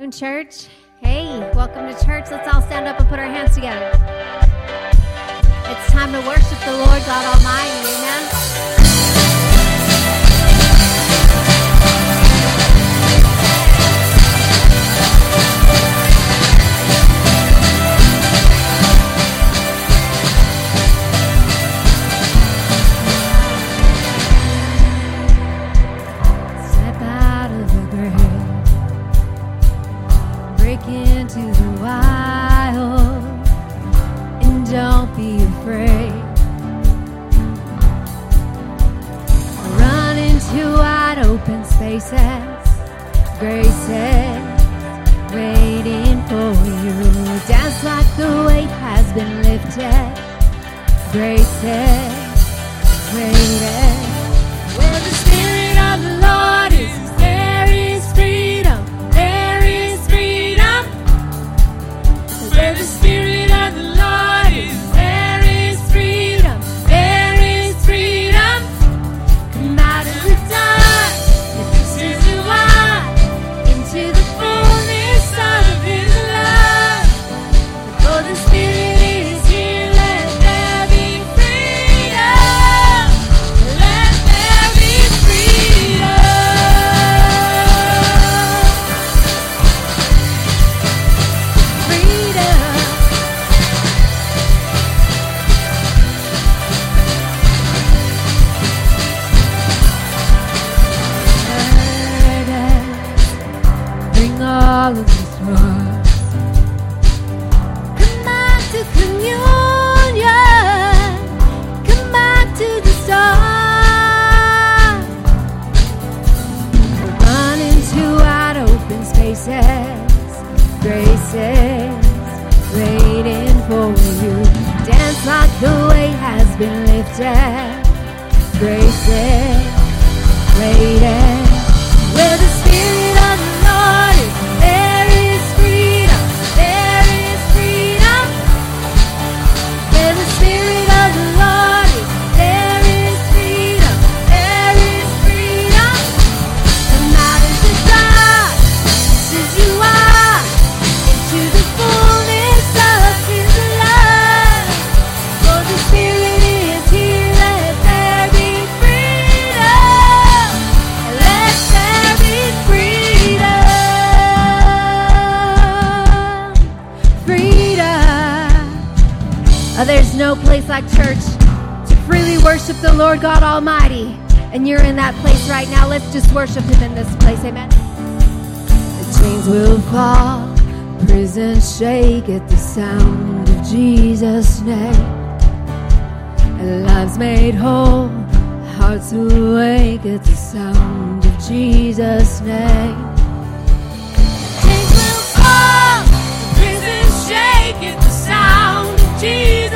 Moon Church, hey, welcome to church. Let's all stand up and put our hands together. It's time to worship the Lord God Almighty. Amen. graces waiting for you. Dance like the weight has been lifted. Graces waiting. dead. place like church to freely worship the Lord God Almighty. And you're in that place right now. Let's just worship Him in this place. Amen. The chains will fall, prisons shake at the sound of Jesus' name. And lives made whole, hearts awake at the sound of Jesus' name. Chains will fall, prisons shake at the sound of Jesus'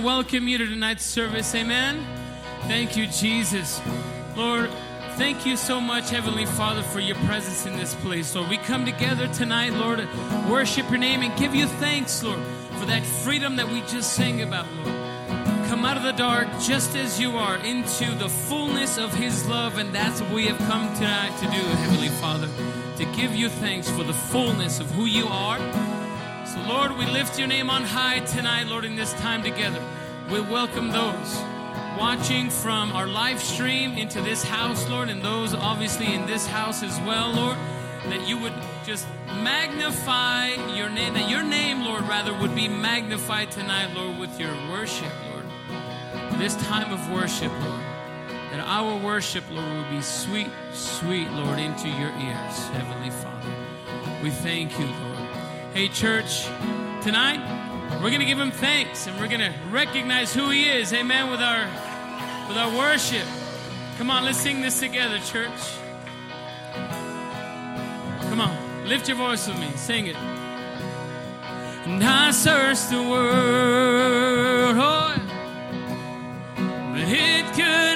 welcome you to tonight's service. Amen. Thank you, Jesus. Lord, thank you so much, Heavenly Father, for your presence in this place. Lord, we come together tonight, Lord, worship your name and give you thanks, Lord, for that freedom that we just sang about, Lord. Come out of the dark just as you are into the fullness of His love, and that's what we have come tonight to do, Heavenly Father, to give you thanks for the fullness of who you are so, Lord, we lift your name on high tonight, Lord, in this time together. We welcome those watching from our live stream into this house, Lord, and those obviously in this house as well, Lord, that you would just magnify your name, that your name, Lord, rather, would be magnified tonight, Lord, with your worship, Lord. This time of worship, Lord, that our worship, Lord, will be sweet, sweet, Lord, into your ears, Heavenly Father. We thank you, Lord. Hey, church, tonight we're going to give him thanks and we're going to recognize who he is, amen, with our with our worship. Come on, let's sing this together, church. Come on, lift your voice with me, sing it. And I searched the world, oh, but it couldn't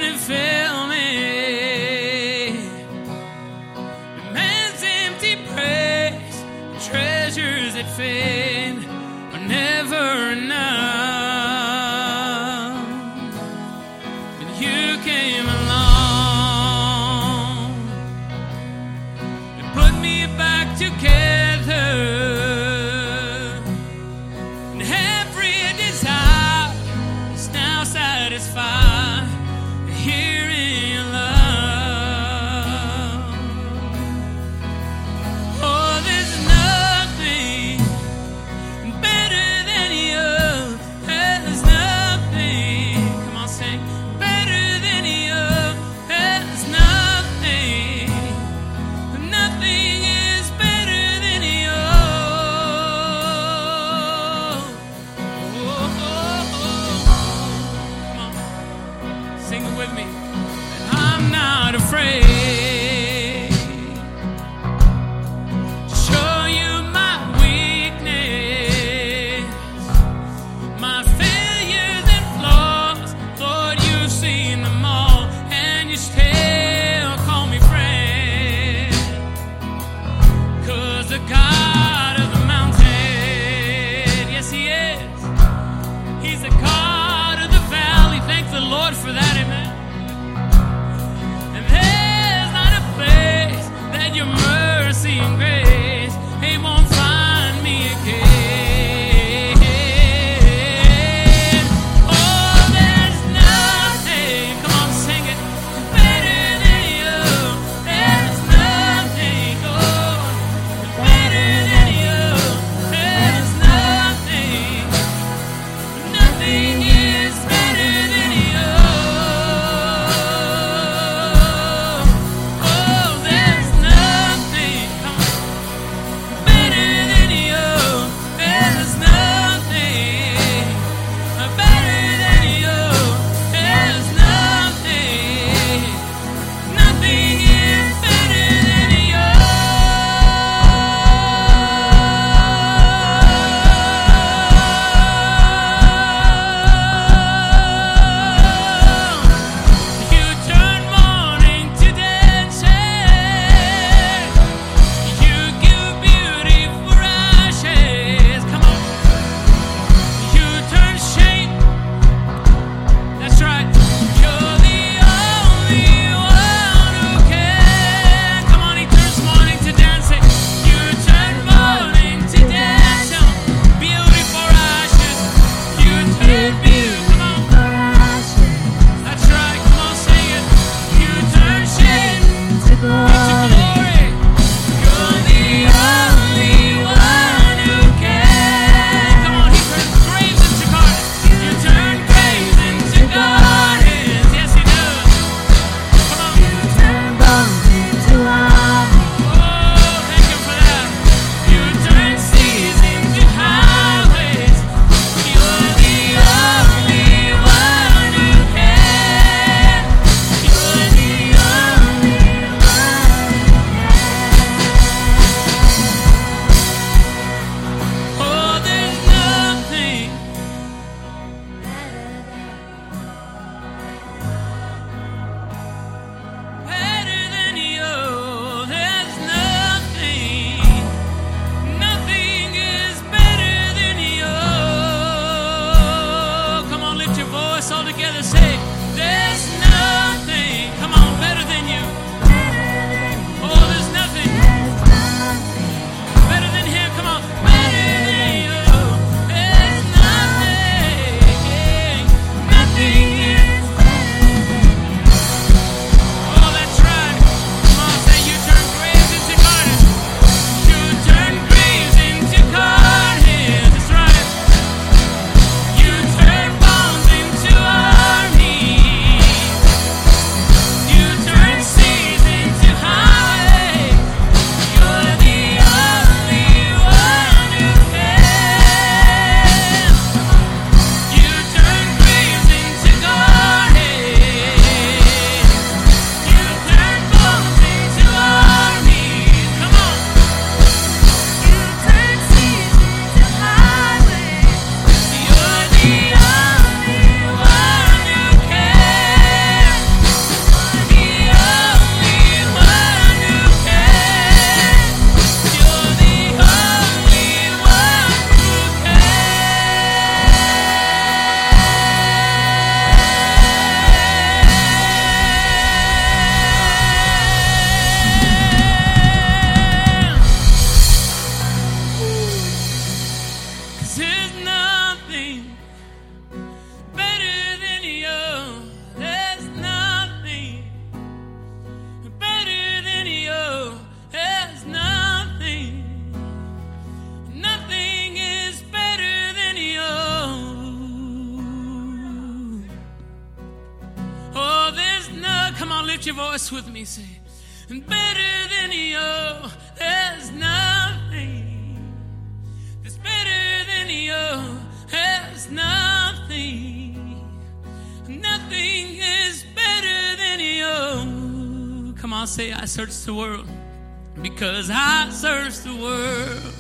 because I searched the world.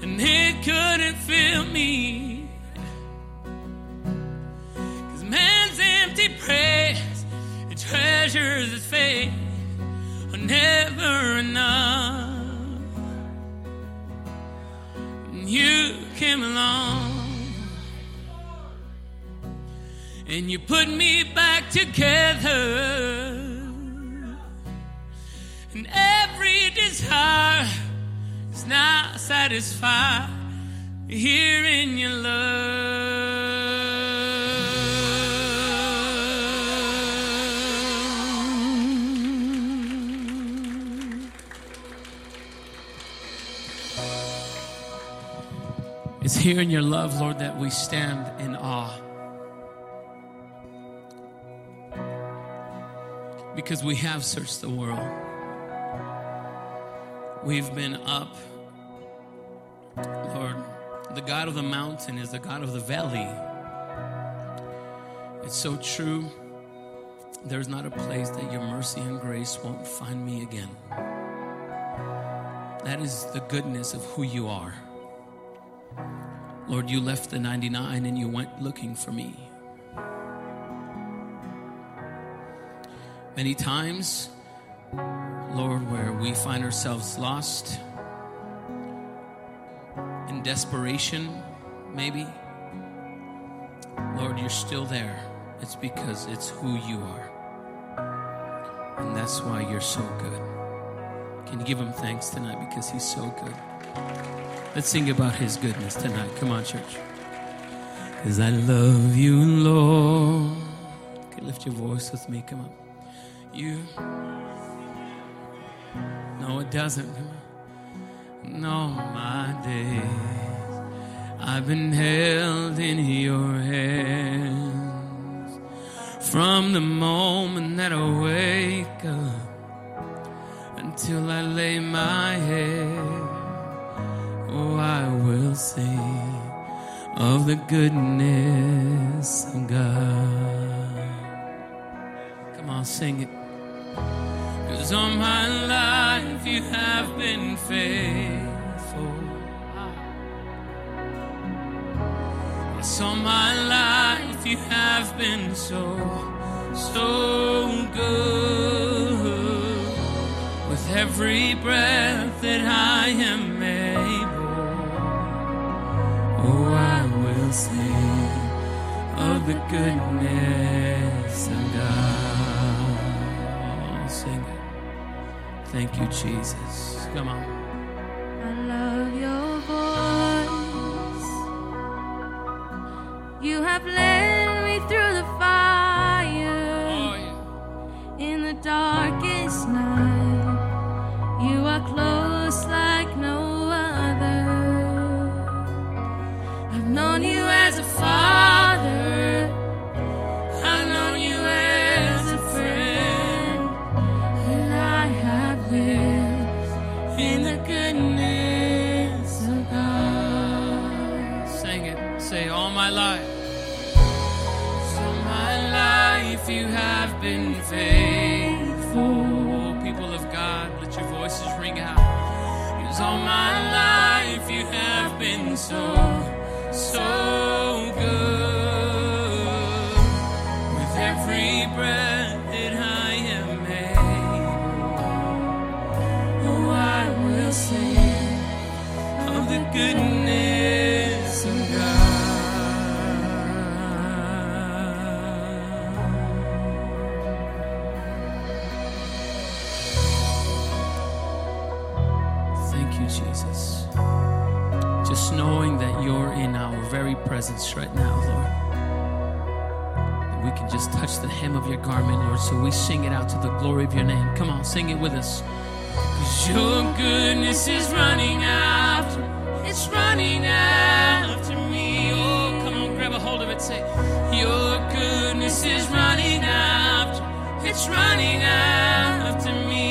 And it couldn't fill me. Cause man's empty praise and treasures that faith are never enough. And you came along and you put me back together. Every desire is now satisfied here in your love. It's here in your love, Lord, that we stand in awe. Because we have searched the world. We've been up. Lord, the God of the mountain is the God of the valley. It's so true. There's not a place that your mercy and grace won't find me again. That is the goodness of who you are. Lord, you left the 99 and you went looking for me. Many times, Lord, where we find ourselves lost in desperation, maybe, Lord, you're still there. It's because it's who you are. And that's why you're so good. Can you give him thanks tonight because he's so good? Let's sing about his goodness tonight. Come on, church. Because I love you, Lord. Can you lift your voice with me? Come on. You. No, it doesn't. No, my days. I've been held in your hands from the moment that I wake up until I lay my head. Oh, I will sing of the goodness of God. Come on, sing it. Cause all my life you have been faithful. Ah. Yes, all my life you have been so, so good. With every breath that I am able, oh, I will sing of the goodness Thank you, Jesus. Come on. I love your voice. You have led me through the fire Oh, yeah. in the darkest been faithful. People of God, let your voices ring out. Cause all my life you have been so, so very presence right now, Lord. That we can just touch the hem of your garment, Lord. So we sing it out to the glory of your name. Come on, sing it with us. Cause your goodness is running after, it's running after me. Oh, come on, grab a hold of it. Say, Your goodness is running after, it's running after me.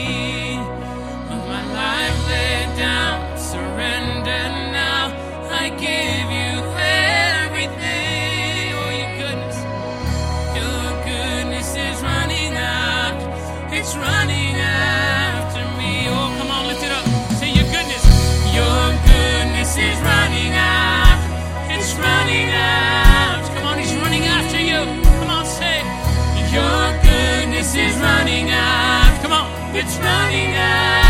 running out.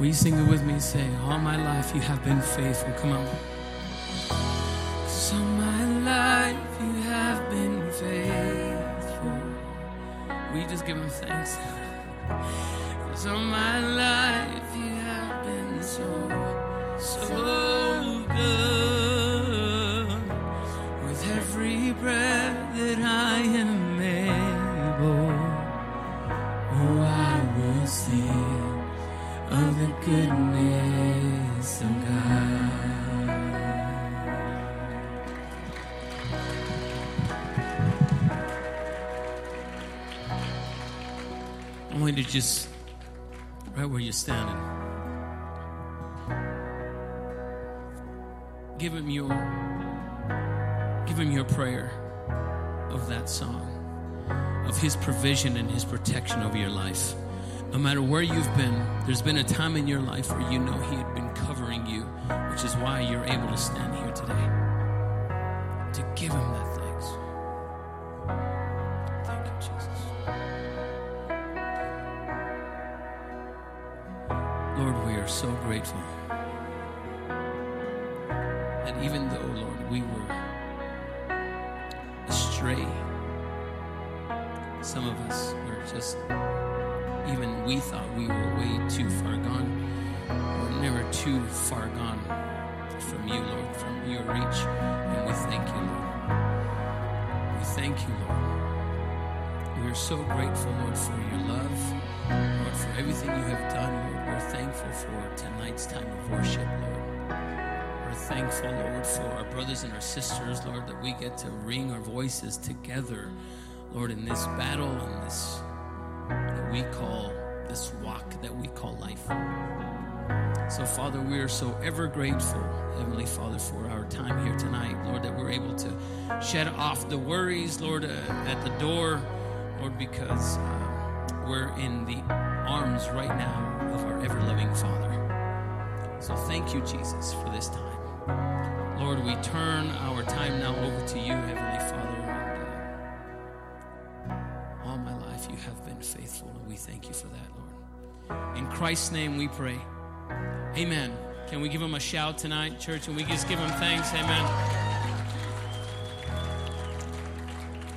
Will you sing it with me? Say, All my life you have been faithful. Come on. Cause all my life you have been faithful. We just give him thanks. Cause all just right where you're standing. Give him your give him your prayer of that song, of his provision and his protection over your life. No matter where you've been, there's been a time in your life where you know he had been covering you, which is why you're able to stand here today. that even though, Lord, we were astray, some of us were just, even we thought we were way too far gone. We're never too far gone from you, Lord, from your reach. And we thank you, Lord. We thank you, Lord. We are so grateful, Lord, for your love, Lord, for everything you have done, Lord. We're thankful for tonight's time of worship, Lord thankful, Lord, for our brothers and our sisters, Lord, that we get to ring our voices together, Lord, in this battle and this that we call this walk that we call life. So, Father, we are so ever grateful, Heavenly Father, for our time here tonight, Lord, that we're able to shed off the worries, Lord, uh, at the door, Lord, because uh, we're in the arms right now of our ever loving Father. So, thank you, Jesus, for this time. Lord, we turn our time now over to you, Heavenly Father. And, uh, all my life, you have been faithful, and we thank you for that, Lord. In Christ's name we pray. Amen. Can we give him a shout tonight, church? And we just give him thanks. Amen.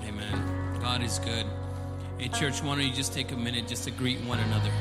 Amen. God is good. Hey, church, why don't you just take a minute just to greet one another?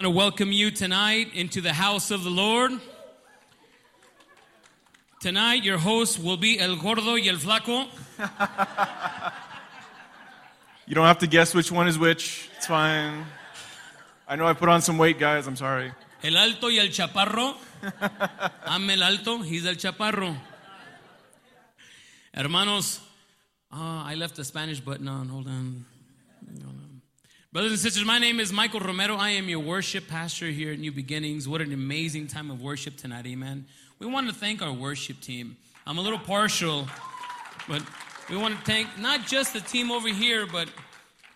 I want to welcome you tonight into the house of the Lord. Tonight, your host will be El Gordo y El Flaco. You don't have to guess which one is which. It's fine. I know I put on some weight, guys. I'm sorry. El Alto y El Chaparro. I'm El Alto, he's El Chaparro. Hermanos, ah, I left the Spanish button on. Hold on. Brothers and sisters, my name is Michael Romero. I am your worship pastor here at New Beginnings. What an amazing time of worship tonight, amen. We want to thank our worship team. I'm a little partial, but we want to thank not just the team over here, but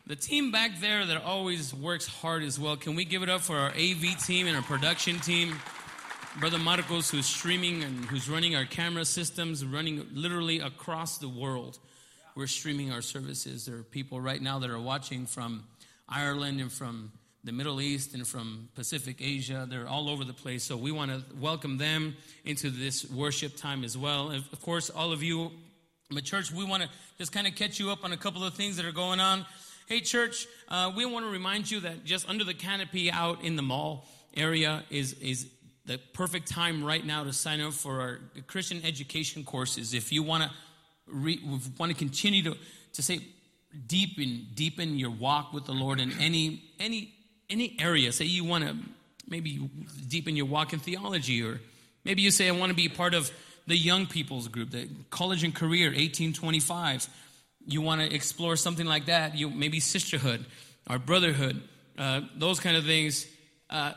the team back there that always works hard as well. Can we give it up for our AV team and our production team? Brother Marcos, who's streaming and who's running our camera systems, running literally across the world. We're streaming our services. There are people right now that are watching from Ireland and from the Middle East and from Pacific Asia. They're all over the place. So we want to welcome them into this worship time as well. And of course, all of you, the church, we want to just kind of catch you up on a couple of things that are going on. Hey, church, uh, we want to remind you that just under the canopy out in the mall area is is the perfect time right now to sign up for our Christian education courses. If you want to re- want to continue to to say deepen deepen your walk with the Lord in any any any area. Say you want to maybe deepen your walk in theology, or maybe you say I want to be part of the young people's group, the college and career 1825. You want to explore something like that. You maybe sisterhood or brotherhood, uh, those kind of things. Uh,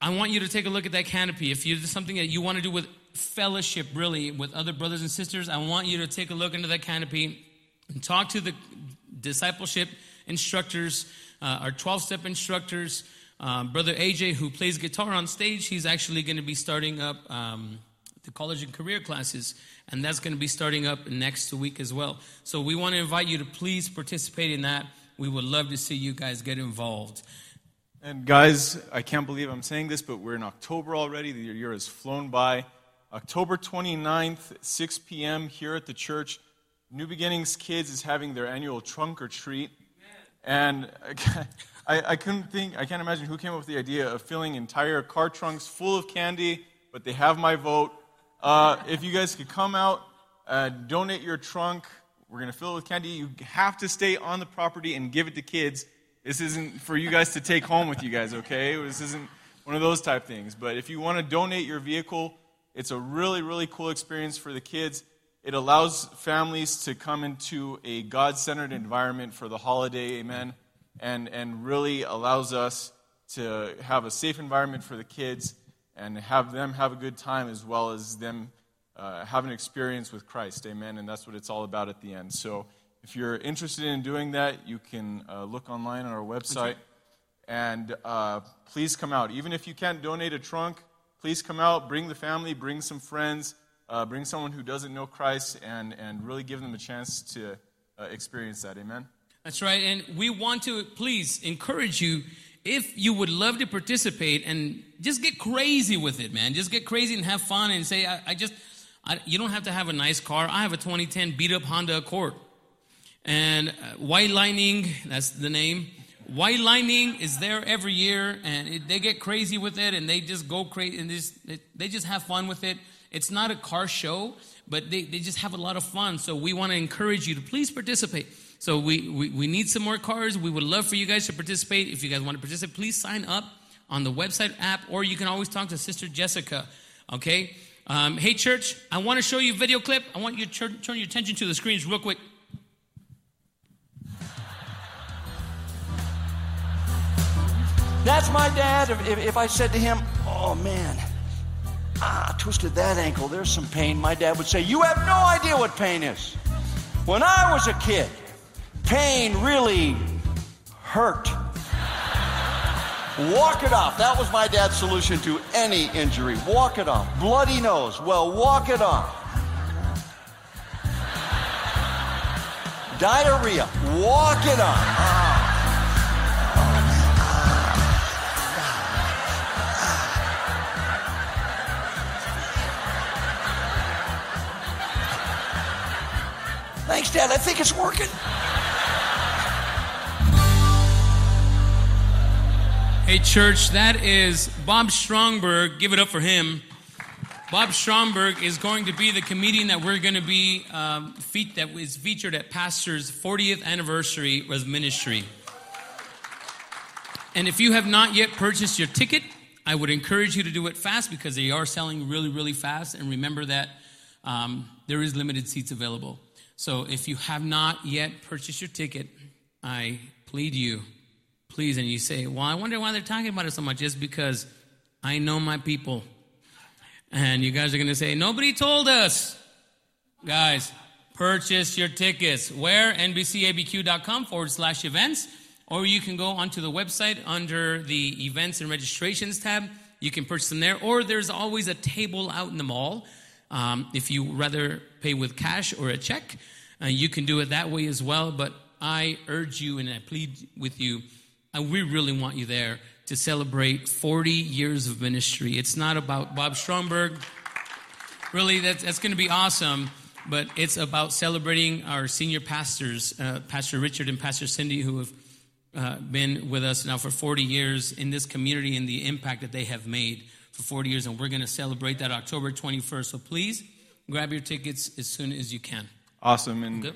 I want you to take a look at that canopy. If you something that you want to do with fellowship, really, with other brothers and sisters, I want you to take a look into that canopy and talk to the discipleship instructors, uh, our 12 step instructors. Um, Brother AJ, who plays guitar on stage, he's actually going to be starting up um, the college and career classes, and that's going to be starting up next week as well. So we want to invite you to please participate in that. We would love to see you guys get involved. And guys, I can't believe I'm saying this, but we're in October already. The year has flown by. October 29th, 6 p.m. here at the church. New Beginnings Kids is having their annual trunk or treat. And I, I couldn't think, I can't imagine who came up with the idea of filling entire car trunks full of candy, but they have my vote. Uh, if you guys could come out, uh, donate your trunk, we're going to fill it with candy. You have to stay on the property and give it to kids. This isn't for you guys to take home with you guys, okay? This isn't one of those type things. But if you want to donate your vehicle, it's a really, really cool experience for the kids. It allows families to come into a God centered environment for the holiday, amen, and, and really allows us to have a safe environment for the kids and have them have a good time as well as them uh, have an experience with Christ, amen, and that's what it's all about at the end. So if you're interested in doing that, you can uh, look online on our website. And uh, please come out. Even if you can't donate a trunk, please come out, bring the family, bring some friends uh, bring someone who doesn't know Christ and, and really give them a chance to uh, experience that. Amen? That's right. And we want to please encourage you if you would love to participate and just get crazy with it, man. Just get crazy and have fun and say, I, I just, I, you don't have to have a nice car. I have a 2010 beat up Honda Accord. And uh, White Lightning, that's the name. White Lightning is there every year, and it, they get crazy with it, and they just go crazy, and just, they just have fun with it. It's not a car show, but they, they just have a lot of fun. So we want to encourage you to please participate. So we, we, we need some more cars. We would love for you guys to participate. If you guys want to participate, please sign up on the website app, or you can always talk to Sister Jessica. Okay? Um, hey, church, I want to show you a video clip. I want you to turn, turn your attention to the screens real quick. That's my dad. If, if I said to him, Oh man, ah, twisted that ankle, there's some pain, my dad would say, You have no idea what pain is. When I was a kid, pain really hurt. Walk it off. That was my dad's solution to any injury. Walk it off. Bloody nose. Well, walk it off. Diarrhea. Walk it off. Ah. Thanks, Dad. I think it's working. Hey, church, that is Bob Stromberg. Give it up for him. Bob Stromberg is going to be the comedian that we're going to be um, fe- that is featured at Pastor's 40th anniversary of ministry. And if you have not yet purchased your ticket, I would encourage you to do it fast because they are selling really, really fast. And remember that um, there is limited seats available. So if you have not yet purchased your ticket, I plead you please, and you say, Well, I wonder why they're talking about it so much. It's because I know my people. And you guys are going to say, Nobody told us. Guys, purchase your tickets. Where? NBCABQ.com forward slash events. Or you can go onto the website under the events and registrations tab. You can purchase them there. Or there's always a table out in the mall. Um, if you rather pay with cash or a check, uh, you can do it that way as well. But I urge you and I plead with you and we really want you there to celebrate 40 years of ministry. It's not about Bob Stromberg. Really, that's, that's going to be awesome. But it's about celebrating our senior pastors, uh, Pastor Richard and Pastor Cindy, who have uh, been with us now for 40 years in this community and the impact that they have made for 40 years. And we're going to celebrate that October 21st. So please grab your tickets as soon as you can. Awesome. And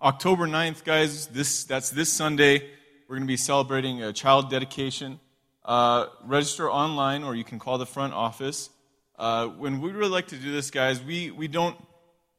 October 9th, guys, this, that's this Sunday. We're going to be celebrating a child dedication. Uh, register online, or you can call the front office. Uh, when we really like to do this, guys, we, we don't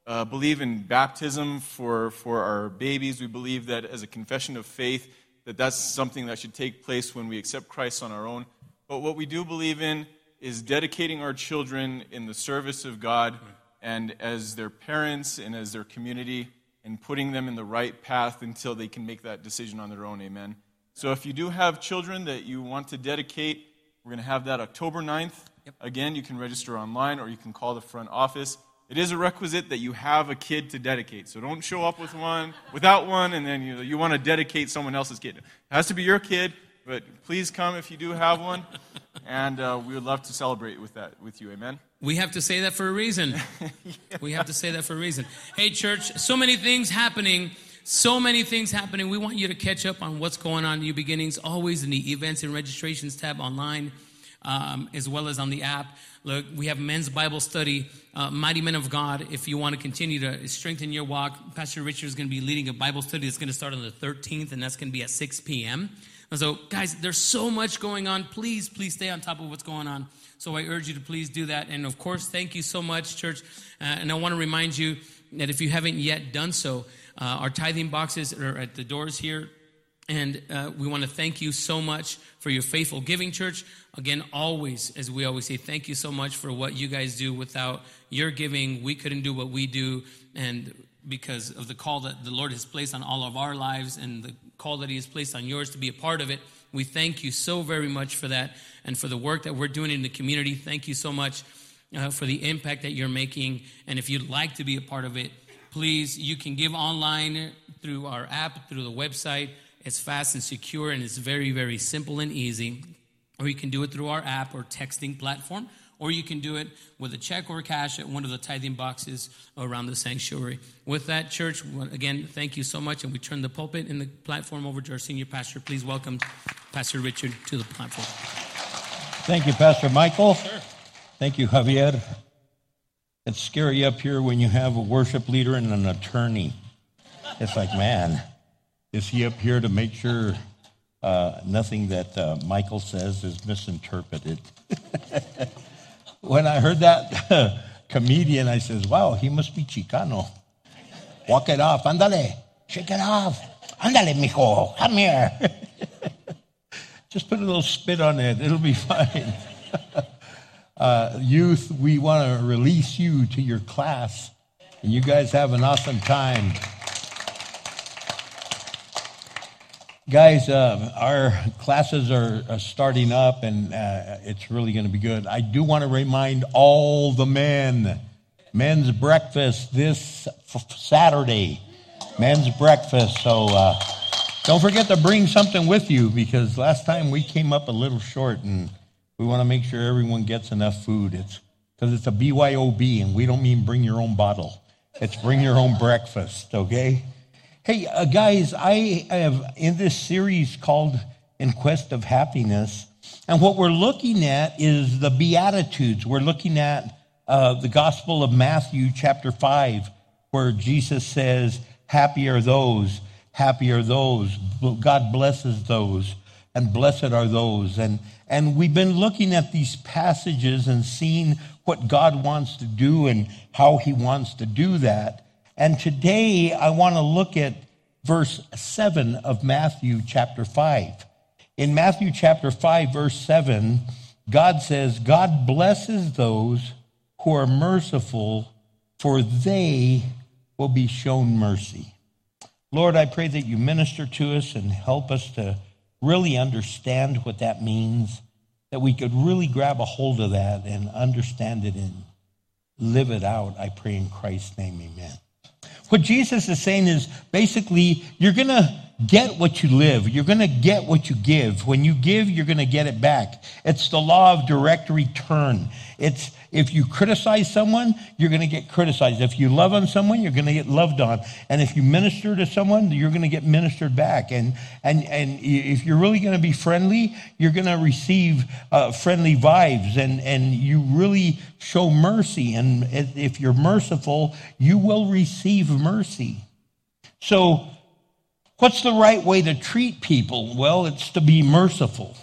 uh, believe in baptism for, for our babies. We believe that as a confession of faith, that that's something that should take place when we accept Christ on our own. But what we do believe in is dedicating our children in the service of God and as their parents and as their community and putting them in the right path until they can make that decision on their own. Amen. So if you do have children that you want to dedicate, we're going to have that October 9th. Yep. Again, you can register online or you can call the front office. It is a requisite that you have a kid to dedicate. So don't show up with one, without one, and then you, you want to dedicate someone else's kid. It has to be your kid, but please come if you do have one. And uh, we would love to celebrate with that with you. Amen. We have to say that for a reason. yeah. We have to say that for a reason. Hey, church, so many things happening. So many things happening. We want you to catch up on what's going on New Beginnings, always in the events and registrations tab online, um, as well as on the app. Look, we have men's Bible study, uh, Mighty Men of God. If you want to continue to strengthen your walk, Pastor Richard is going to be leading a Bible study that's going to start on the 13th, and that's going to be at 6 p.m. And so, guys, there's so much going on. Please, please stay on top of what's going on. So I urge you to please do that. And of course, thank you so much, church. Uh, and I want to remind you that if you haven't yet done so, uh, our tithing boxes are at the doors here. And uh, we want to thank you so much for your faithful giving, church. Again, always, as we always say, thank you so much for what you guys do. Without your giving, we couldn't do what we do. And because of the call that the Lord has placed on all of our lives and the call that He has placed on yours to be a part of it, we thank you so very much for that and for the work that we're doing in the community. Thank you so much uh, for the impact that you're making. And if you'd like to be a part of it, please, you can give online through our app, through the website. It's fast and secure, and it's very, very simple and easy. Or you can do it through our app or texting platform, or you can do it with a check or cash at one of the tithing boxes around the sanctuary. With that, church, again, thank you so much. And we turn the pulpit and the platform over to our senior pastor. Please welcome Pastor Richard to the platform. Thank you, Pastor Michael. Sure. Thank you, Javier. It's scary up here when you have a worship leader and an attorney. It's like, man, is he up here to make sure uh, nothing that uh, Michael says is misinterpreted? when I heard that comedian, I says, wow, he must be Chicano. Walk it off. Andale. Shake it off. Andale, mijo. Come here. Just put a little spit on it. It'll be fine. uh, youth, we want to release you to your class. And you guys have an awesome time. Guys, uh, our classes are, are, starting up and uh, it's really going to be good. I do want to remind all the men men's breakfast this f- Saturday. Men's breakfast. So uh, don't forget to bring something with you because last time we came up a little short and we want to make sure everyone gets enough food. It's because it's a BYOB and we don't mean bring your own bottle. It's bring your own breakfast, okay? Hey, uh, guys, I have in this series called In Quest of Happiness, and what we're looking at is the Beatitudes. We're looking at uh, the Gospel of Matthew, chapter 5, where Jesus says, Happy are those, happy are those. God blesses those, and blessed are those. And, and we've been looking at these passages and seeing what God wants to do and how he wants to do that. And today I want to look at verse 7 of Matthew chapter 5. In Matthew chapter 5, verse 7, God says, God blesses those who are merciful, for they will be shown mercy. Lord, I pray that you minister to us and help us to really understand what that means, that we could really grab a hold of that and understand it and live it out. I pray in Christ's name, amen. What Jesus is saying is basically, you're going to get what you live. You're going to get what you give. When you give, you're going to get it back. It's the law of direct return. It's if you criticize someone, you're going to get criticized. If you love on someone, you're going to get loved on. And if you minister to someone, you're going to get ministered back. And and and if you're really going to be friendly, you're going to receive uh, friendly vibes. And and you really show mercy. And if you're merciful, you will receive mercy. So What's the right way to treat people? Well, it's to be merciful,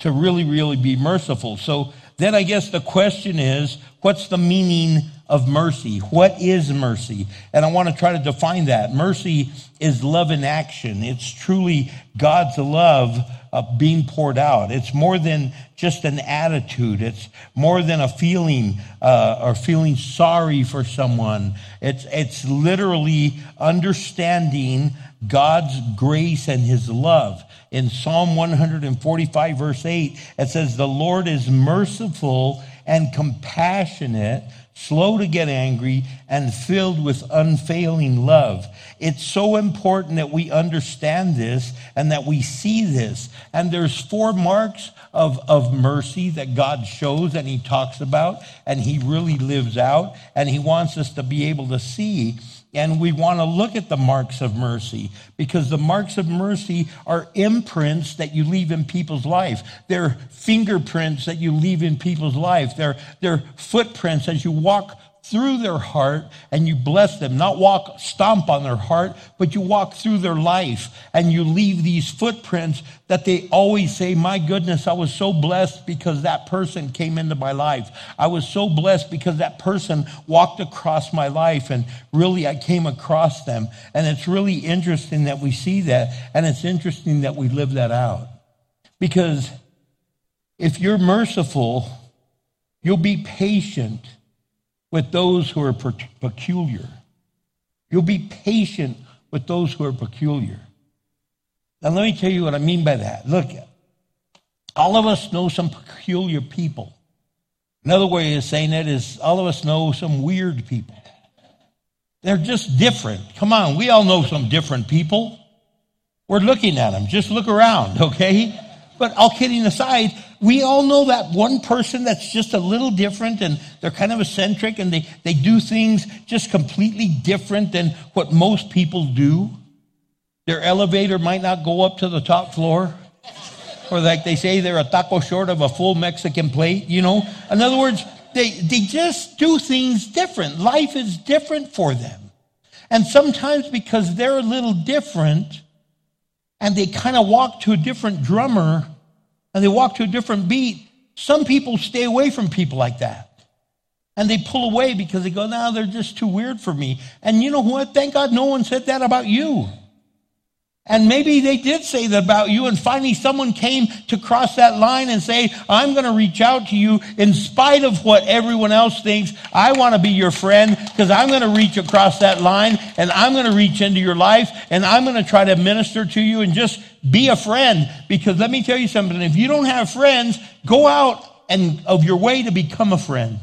to really, really be merciful. So then I guess the question is what's the meaning of mercy? What is mercy? And I want to try to define that. Mercy is love in action, it's truly God's love uh, being poured out. It's more than just an attitude. It's more than a feeling uh, or feeling sorry for someone. It's, it's literally understanding God's grace and his love. In Psalm 145, verse 8, it says, The Lord is merciful and compassionate, slow to get angry, and filled with unfailing love. It's so important that we understand this and that we see this. And there's four marks of, of mercy that God shows and he talks about and he really lives out and he wants us to be able to see. And we want to look at the marks of mercy because the marks of mercy are imprints that you leave in people's life. They're fingerprints that you leave in people's life. They're, they're footprints as you walk through their heart and you bless them. Not walk, stomp on their heart, but you walk through their life and you leave these footprints that they always say, My goodness, I was so blessed because that person came into my life. I was so blessed because that person walked across my life and really I came across them. And it's really interesting that we see that and it's interesting that we live that out. Because if you're merciful, you'll be patient with those who are peculiar. You'll be patient with those who are peculiar. Now, let me tell you what I mean by that. Look, all of us know some peculiar people. Another way of saying that is all of us know some weird people. They're just different. Come on, we all know some different people. We're looking at them. Just look around, okay? But all kidding aside, we all know that one person that's just a little different and they're kind of eccentric and they, they do things just completely different than what most people do. Their elevator might not go up to the top floor. Or like they say, they're a taco short of a full Mexican plate, you know? In other words, they, they just do things different. Life is different for them. And sometimes because they're a little different and they kind of walk to a different drummer and they walk to a different beat, some people stay away from people like that. And they pull away because they go, now they're just too weird for me. And you know what? Thank God no one said that about you. And maybe they did say that about you, and finally someone came to cross that line and say, I'm going to reach out to you in spite of what everyone else thinks. I want to be your friend because I'm going to reach across that line and I'm going to reach into your life and I'm going to try to minister to you and just be a friend. Because let me tell you something if you don't have friends, go out and of your way to become a friend.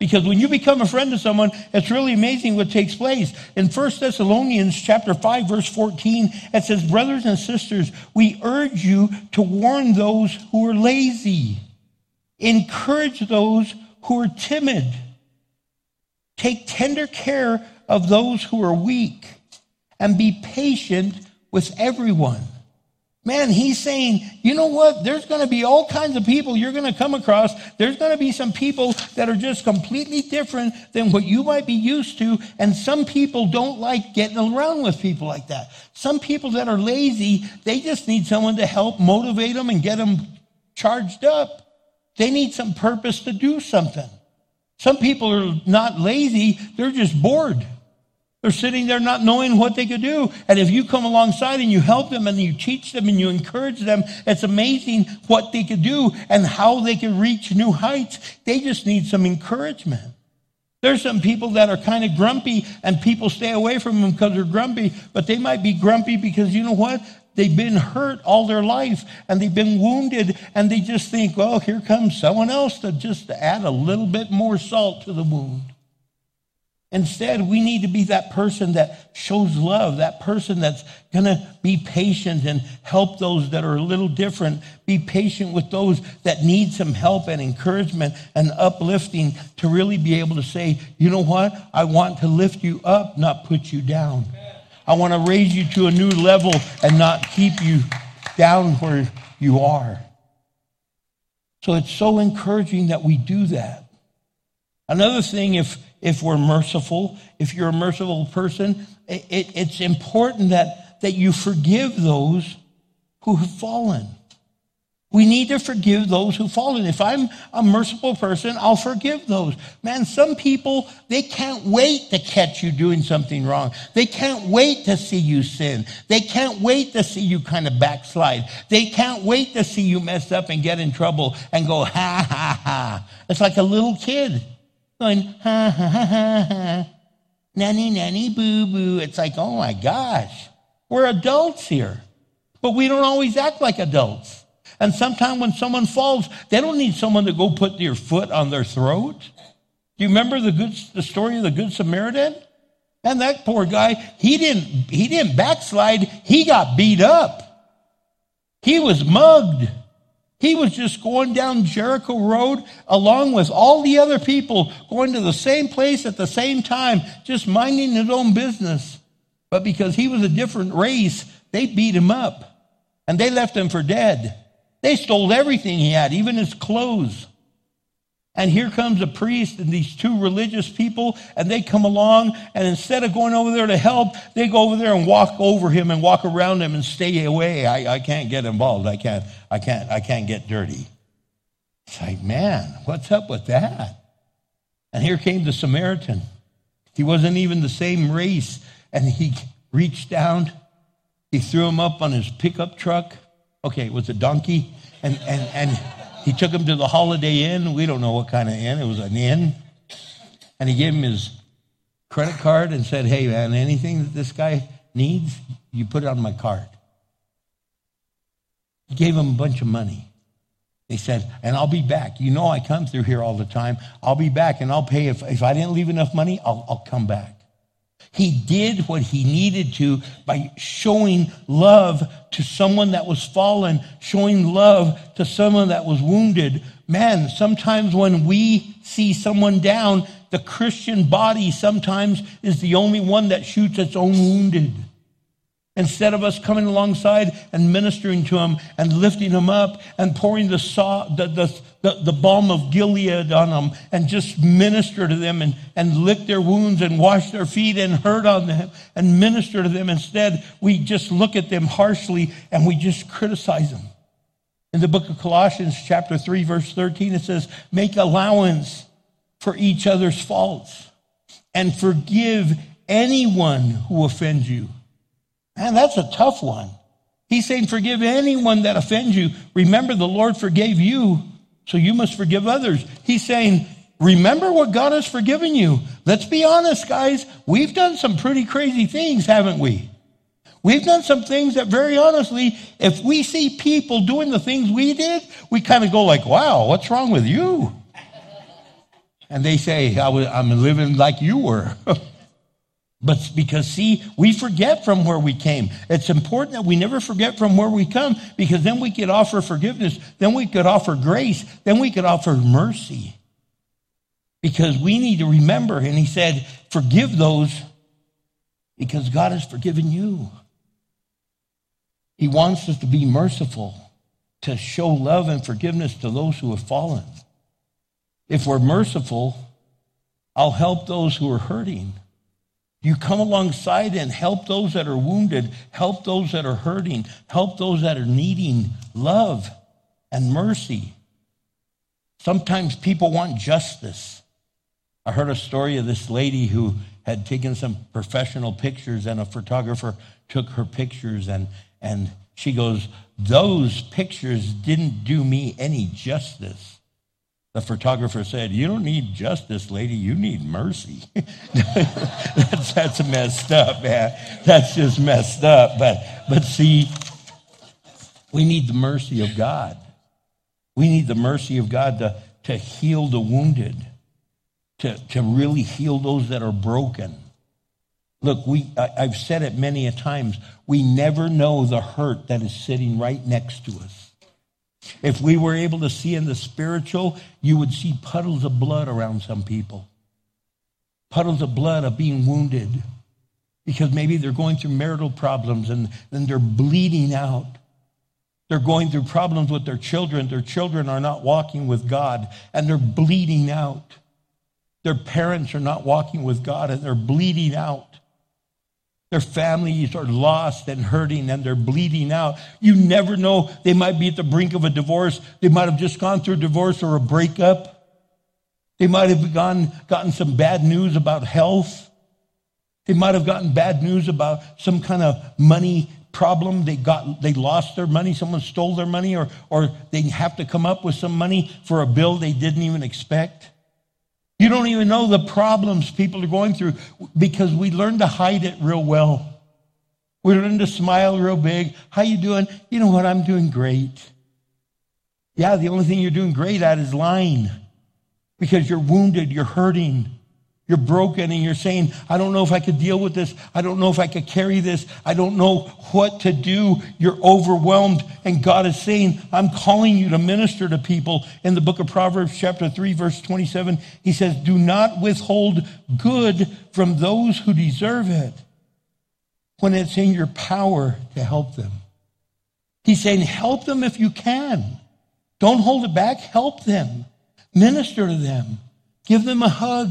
Because when you become a friend of someone, it's really amazing what takes place. In 1 Thessalonians chapter 5, verse 14, it says, Brothers and sisters, we urge you to warn those who are lazy. Encourage those who are timid. Take tender care of those who are weak. And be patient with everyone. Man, he's saying, you know what? There's going to be all kinds of people you're going to come across. There's going to be some people that are just completely different than what you might be used to. And some people don't like getting around with people like that. Some people that are lazy, they just need someone to help motivate them and get them charged up. They need some purpose to do something. Some people are not lazy, they're just bored. They're sitting there not knowing what they could do. And if you come alongside and you help them and you teach them and you encourage them, it's amazing what they could do and how they can reach new heights. They just need some encouragement. There's some people that are kind of grumpy and people stay away from them because they're grumpy, but they might be grumpy because you know what? They've been hurt all their life and they've been wounded and they just think, well, here comes someone else to just add a little bit more salt to the wound. Instead, we need to be that person that shows love, that person that's going to be patient and help those that are a little different. Be patient with those that need some help and encouragement and uplifting to really be able to say, you know what? I want to lift you up, not put you down. I want to raise you to a new level and not keep you down where you are. So it's so encouraging that we do that. Another thing, if if we're merciful, if you're a merciful person, it, it, it's important that, that you forgive those who have fallen. We need to forgive those who've fallen. If I'm a merciful person, I'll forgive those. Man, some people, they can't wait to catch you doing something wrong. They can't wait to see you sin. They can't wait to see you kind of backslide. They can't wait to see you mess up and get in trouble and go, ha, ha, ha. It's like a little kid going, ha, ha, ha, ha, ha. Nanny, nanny, boo, boo. It's like, oh my gosh, we're adults here. But we don't always act like adults. And sometimes when someone falls, they don't need someone to go put their foot on their throat. Do you remember the good, the story of the Good Samaritan? And that poor guy, he didn't, he didn't backslide. He got beat up. He was mugged. He was just going down Jericho Road along with all the other people going to the same place at the same time, just minding his own business. But because he was a different race, they beat him up and they left him for dead. They stole everything he had, even his clothes. And here comes a priest and these two religious people, and they come along, and instead of going over there to help, they go over there and walk over him and walk around him and stay away. I, I can't get involved. I can't, I can't, I can't get dirty. It's like, man, what's up with that? And here came the Samaritan. He wasn't even the same race, and he reached down, he threw him up on his pickup truck. Okay, it was a donkey, and and and he took him to the Holiday Inn. We don't know what kind of inn. It was an inn. And he gave him his credit card and said, Hey, man, anything that this guy needs, you put it on my card. He gave him a bunch of money. He said, and I'll be back. You know, I come through here all the time. I'll be back and I'll pay. If, if I didn't leave enough money, I'll, I'll come back. He did what he needed to by showing love to someone that was fallen, showing love to someone that was wounded. Man, sometimes when we see someone down, the Christian body sometimes is the only one that shoots its own wounded. Instead of us coming alongside and ministering to them and lifting them up and pouring the, saw, the, the, the, the balm of Gilead on them and just minister to them and, and lick their wounds and wash their feet and hurt on them and minister to them. Instead, we just look at them harshly and we just criticize them. In the book of Colossians, chapter 3, verse 13, it says, Make allowance for each other's faults and forgive anyone who offends you Man, that's a tough one. He's saying, Forgive anyone that offends you. Remember, the Lord forgave you, so you must forgive others. He's saying, Remember what God has forgiven you. Let's be honest, guys. We've done some pretty crazy things, haven't we? We've done some things that very honestly, if we see people doing the things we did, we kind of go like, wow, what's wrong with you? And they say, I'm living like you were. But because, see, we forget from where we came. It's important that we never forget from where we come because then we could offer forgiveness, then we could offer grace, then we could offer mercy. Because we need to remember, and he said, forgive those because God has forgiven you. He wants us to be merciful, to show love and forgiveness to those who have fallen. If we're merciful, I'll help those who are hurting. You come alongside and help those that are wounded, help those that are hurting, help those that are needing love and mercy. Sometimes people want justice. I heard a story of this lady who had taken some professional pictures and a photographer took her pictures and, and she goes, Those pictures didn't do me any justice. The photographer said, You don't need justice, lady, you need mercy. that's, that's messed up, man. That's just messed up. But, but see, we need the mercy of God. We need the mercy of God to, to heal the wounded, to, to really heal those that are broken. Look, we, I, I've said it many a times. We never know the hurt that is sitting right next to us. If we were able to see in the spiritual, you would see puddles of blood around some people. Puddles of blood of being wounded because maybe they're going through marital problems and then they're bleeding out. They're going through problems with their children. Their children are not walking with God and they're bleeding out. Their parents are not walking with God and they're bleeding out. Their families are lost and hurting and they're bleeding out. You never know. They might be at the brink of a divorce. They might have just gone through a divorce or a breakup. They might have gotten some bad news about health. They might have gotten bad news about some kind of money problem. They got, they lost their money. Someone stole their money or, or they have to come up with some money for a bill they didn't even expect. You don't even know the problems people are going through because we learn to hide it real well. We learn to smile real big. How you doing? You know what? I'm doing great. Yeah, the only thing you're doing great at is lying because you're wounded, you're hurting. You're broken and you're saying, I don't know if I could deal with this. I don't know if I could carry this. I don't know what to do. You're overwhelmed. And God is saying, I'm calling you to minister to people. In the book of Proverbs, chapter 3, verse 27, he says, Do not withhold good from those who deserve it when it's in your power to help them. He's saying, Help them if you can. Don't hold it back. Help them. Minister to them. Give them a hug.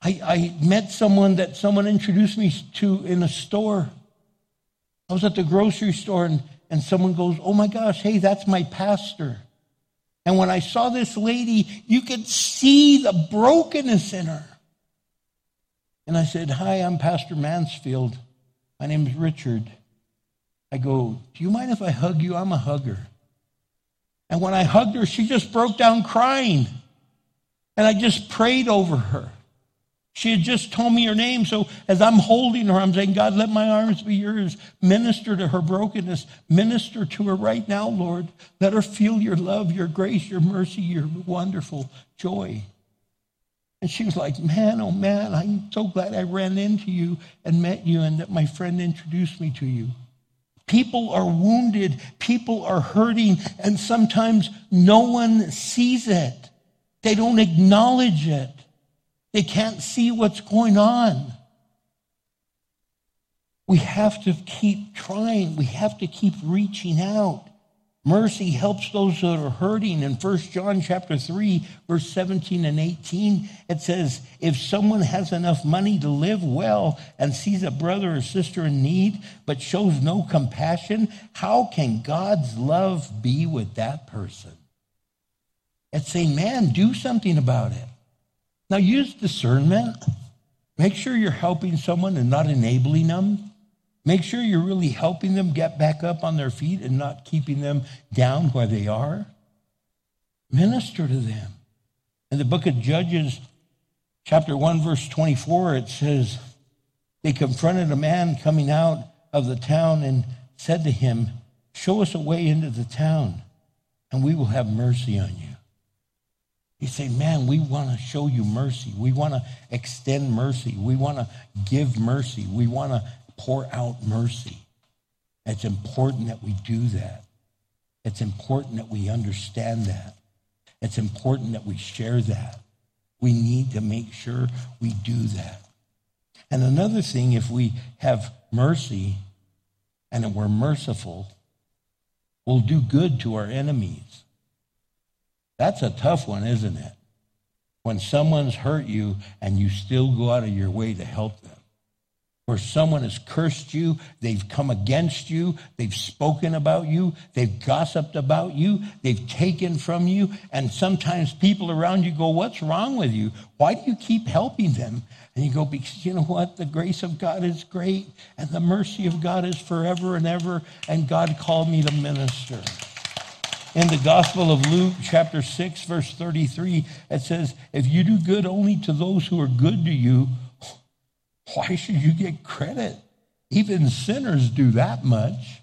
I, I met someone that someone introduced me to in a store. I was at the grocery store and, and someone goes, Oh my gosh, hey, that's my pastor. And when I saw this lady, you could see the brokenness in her. And I said, Hi, I'm Pastor Mansfield. My name is Richard. I go, Do you mind if I hug you? I'm a hugger. And when I hugged her, she just broke down crying. And I just prayed over her. She had just told me her name. So as I'm holding her, I'm saying, God, let my arms be yours. Minister to her brokenness. Minister to her right now, Lord. Let her feel your love, your grace, your mercy, your wonderful joy. And she was like, Man, oh man, I'm so glad I ran into you and met you and that my friend introduced me to you. People are wounded, people are hurting, and sometimes no one sees it. They don't acknowledge it. They can't see what's going on. We have to keep trying. We have to keep reaching out. Mercy helps those that are hurting. In 1 John chapter 3, verse 17 and 18, it says, if someone has enough money to live well and sees a brother or sister in need, but shows no compassion, how can God's love be with that person? It's saying, man, do something about it. Now use discernment. Make sure you're helping someone and not enabling them. Make sure you're really helping them get back up on their feet and not keeping them down where they are. Minister to them. In the book of Judges, chapter 1, verse 24, it says, They confronted a man coming out of the town and said to him, Show us a way into the town, and we will have mercy on you. You say, Man, we want to show you mercy. We want to extend mercy. We want to give mercy. We want to pour out mercy. It's important that we do that. It's important that we understand that. It's important that we share that. We need to make sure we do that. And another thing, if we have mercy and we're merciful, we'll do good to our enemies. That's a tough one, isn't it? When someone's hurt you and you still go out of your way to help them where someone has cursed you, they've come against you, they've spoken about you, they've gossiped about you, they've taken from you, and sometimes people around you go, What's wrong with you? Why do you keep helping them? And you go, Because you know what? The grace of God is great, and the mercy of God is forever and ever, and God called me to minister. In the Gospel of Luke, chapter 6, verse 33, it says, If you do good only to those who are good to you, why should you get credit? Even sinners do that much.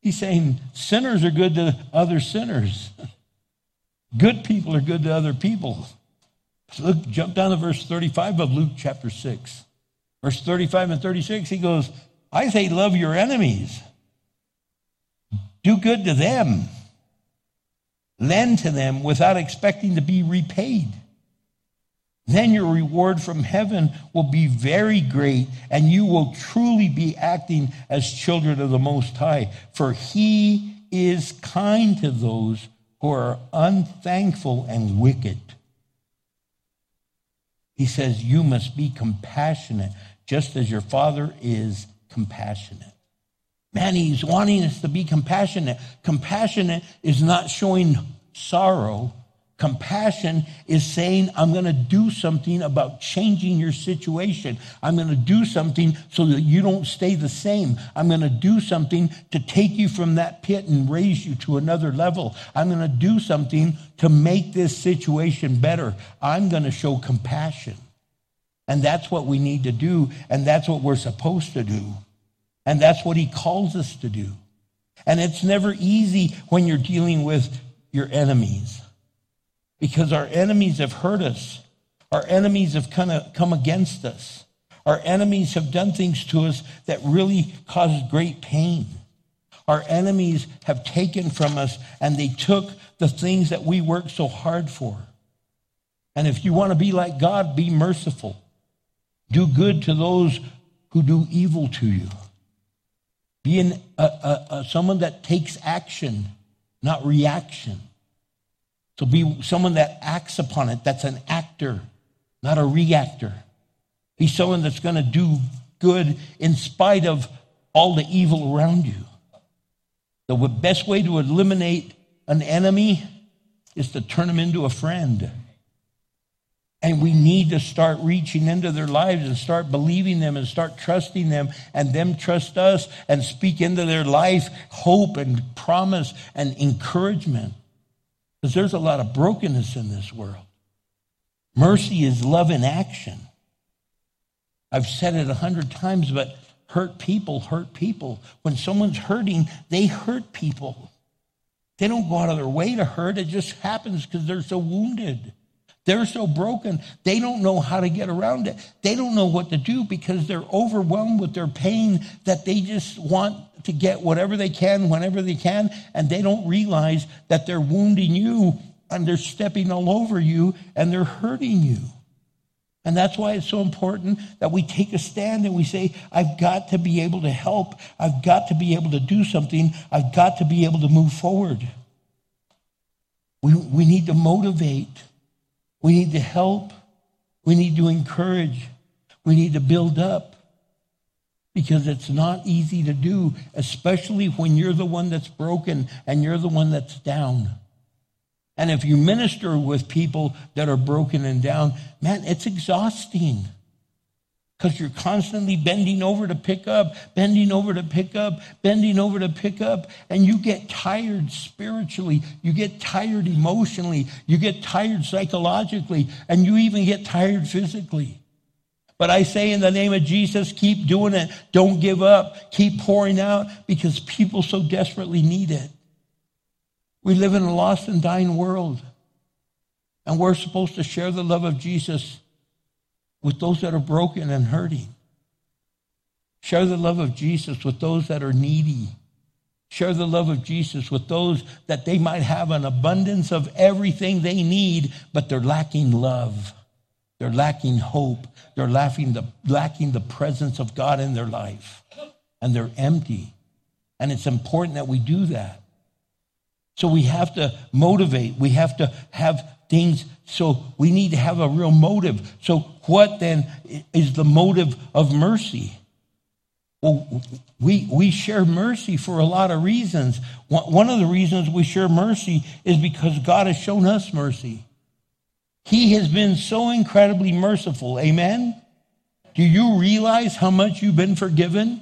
He's saying sinners are good to other sinners. Good people are good to other people. So look, jump down to verse 35 of Luke chapter 6. Verse 35 and 36, he goes, I say, love your enemies. Do good to them. Lend to them without expecting to be repaid then your reward from heaven will be very great, and you will truly be acting as children of the Most High. For he is kind to those who are unthankful and wicked. He says, You must be compassionate, just as your Father is compassionate. Man, he's wanting us to be compassionate. Compassionate is not showing sorrow Compassion is saying, I'm going to do something about changing your situation. I'm going to do something so that you don't stay the same. I'm going to do something to take you from that pit and raise you to another level. I'm going to do something to make this situation better. I'm going to show compassion. And that's what we need to do. And that's what we're supposed to do. And that's what he calls us to do. And it's never easy when you're dealing with your enemies because our enemies have hurt us. Our enemies have kind of come against us. Our enemies have done things to us that really caused great pain. Our enemies have taken from us and they took the things that we worked so hard for. And if you want to be like God, be merciful. Do good to those who do evil to you. Be an, a, a, a, someone that takes action, not reaction. So be someone that acts upon it, that's an actor, not a reactor. Be someone that's going to do good in spite of all the evil around you. The best way to eliminate an enemy is to turn him into a friend. And we need to start reaching into their lives and start believing them and start trusting them and them trust us and speak into their life hope and promise and encouragement. Because there's a lot of brokenness in this world. Mercy is love in action. I've said it a hundred times, but hurt people hurt people. When someone's hurting, they hurt people. They don't go out of their way to hurt. It just happens because they're so wounded. They're so broken, they don't know how to get around it. They don't know what to do because they're overwhelmed with their pain that they just want to get whatever they can whenever they can, and they don't realize that they're wounding you and they're stepping all over you and they're hurting you. And that's why it's so important that we take a stand and we say, I've got to be able to help. I've got to be able to do something. I've got to be able to move forward. We, we need to motivate. We need to help. We need to encourage. We need to build up because it's not easy to do, especially when you're the one that's broken and you're the one that's down. And if you minister with people that are broken and down, man, it's exhausting. Because you're constantly bending over to pick up, bending over to pick up, bending over to pick up, and you get tired spiritually. You get tired emotionally. You get tired psychologically, and you even get tired physically. But I say in the name of Jesus, keep doing it. Don't give up. Keep pouring out because people so desperately need it. We live in a lost and dying world. And we're supposed to share the love of Jesus with those that are broken and hurting. Share the love of Jesus with those that are needy. Share the love of Jesus with those that they might have an abundance of everything they need, but they're lacking love. They're lacking hope. They're lacking the, lacking the presence of God in their life. And they're empty. And it's important that we do that. So we have to motivate. We have to have things. So we need to have a real motive. So what then is the motive of mercy? Well, we, we share mercy for a lot of reasons. One of the reasons we share mercy is because God has shown us mercy. He has been so incredibly merciful. Amen? Do you realize how much you've been forgiven?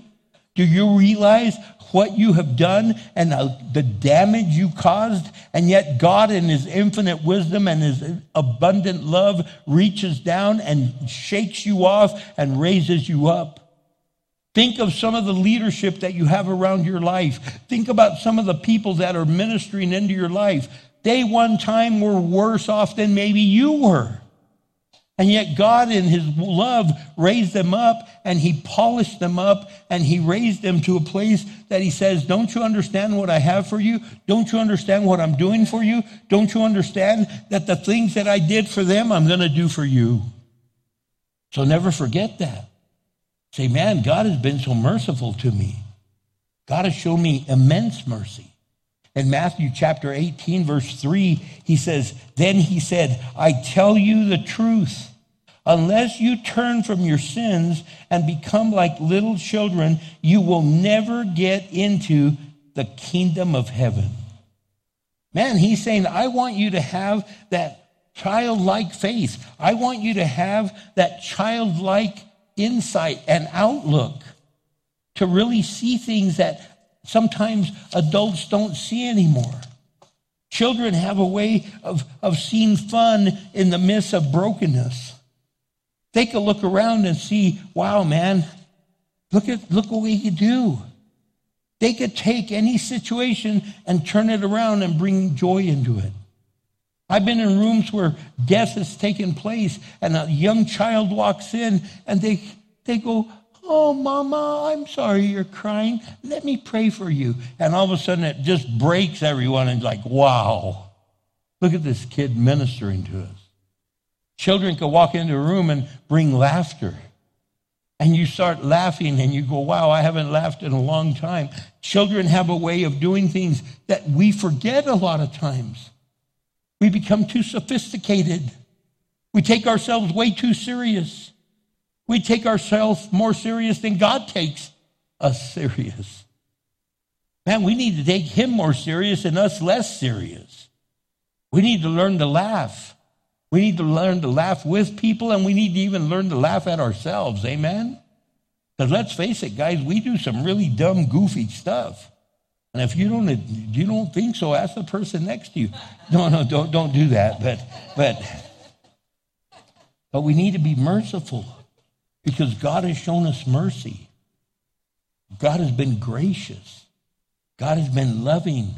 Do you realize what you have done and the damage you caused. And yet, God, in His infinite wisdom and His abundant love, reaches down and shakes you off and raises you up. Think of some of the leadership that you have around your life. Think about some of the people that are ministering into your life. They one time were worse off than maybe you were. And yet, God, in His love, raised them up and He polished them up and He raised them to a place that He says, Don't you understand what I have for you? Don't you understand what I'm doing for you? Don't you understand that the things that I did for them, I'm going to do for you? So never forget that. Say, man, God has been so merciful to me. God has shown me immense mercy. In Matthew chapter 18, verse 3, he says, Then he said, I tell you the truth. Unless you turn from your sins and become like little children, you will never get into the kingdom of heaven. Man, he's saying, I want you to have that childlike faith. I want you to have that childlike insight and outlook to really see things that sometimes adults don't see anymore. Children have a way of, of seeing fun in the midst of brokenness. They could look around and see, wow, man, look at look what we could do. They could take any situation and turn it around and bring joy into it. I've been in rooms where death has taken place and a young child walks in and they, they go, Oh, mama, I'm sorry you're crying. Let me pray for you. And all of a sudden it just breaks everyone and like, wow, look at this kid ministering to us. Children can walk into a room and bring laughter. And you start laughing and you go, wow, I haven't laughed in a long time. Children have a way of doing things that we forget a lot of times. We become too sophisticated. We take ourselves way too serious. We take ourselves more serious than God takes us serious. Man, we need to take Him more serious and us less serious. We need to learn to laugh. We need to learn to laugh with people and we need to even learn to laugh at ourselves. Amen? Because let's face it, guys, we do some really dumb, goofy stuff. And if you don't, you don't think so, ask the person next to you. No, no, don't, don't do that. But, but, but we need to be merciful because God has shown us mercy. God has been gracious. God has been loving.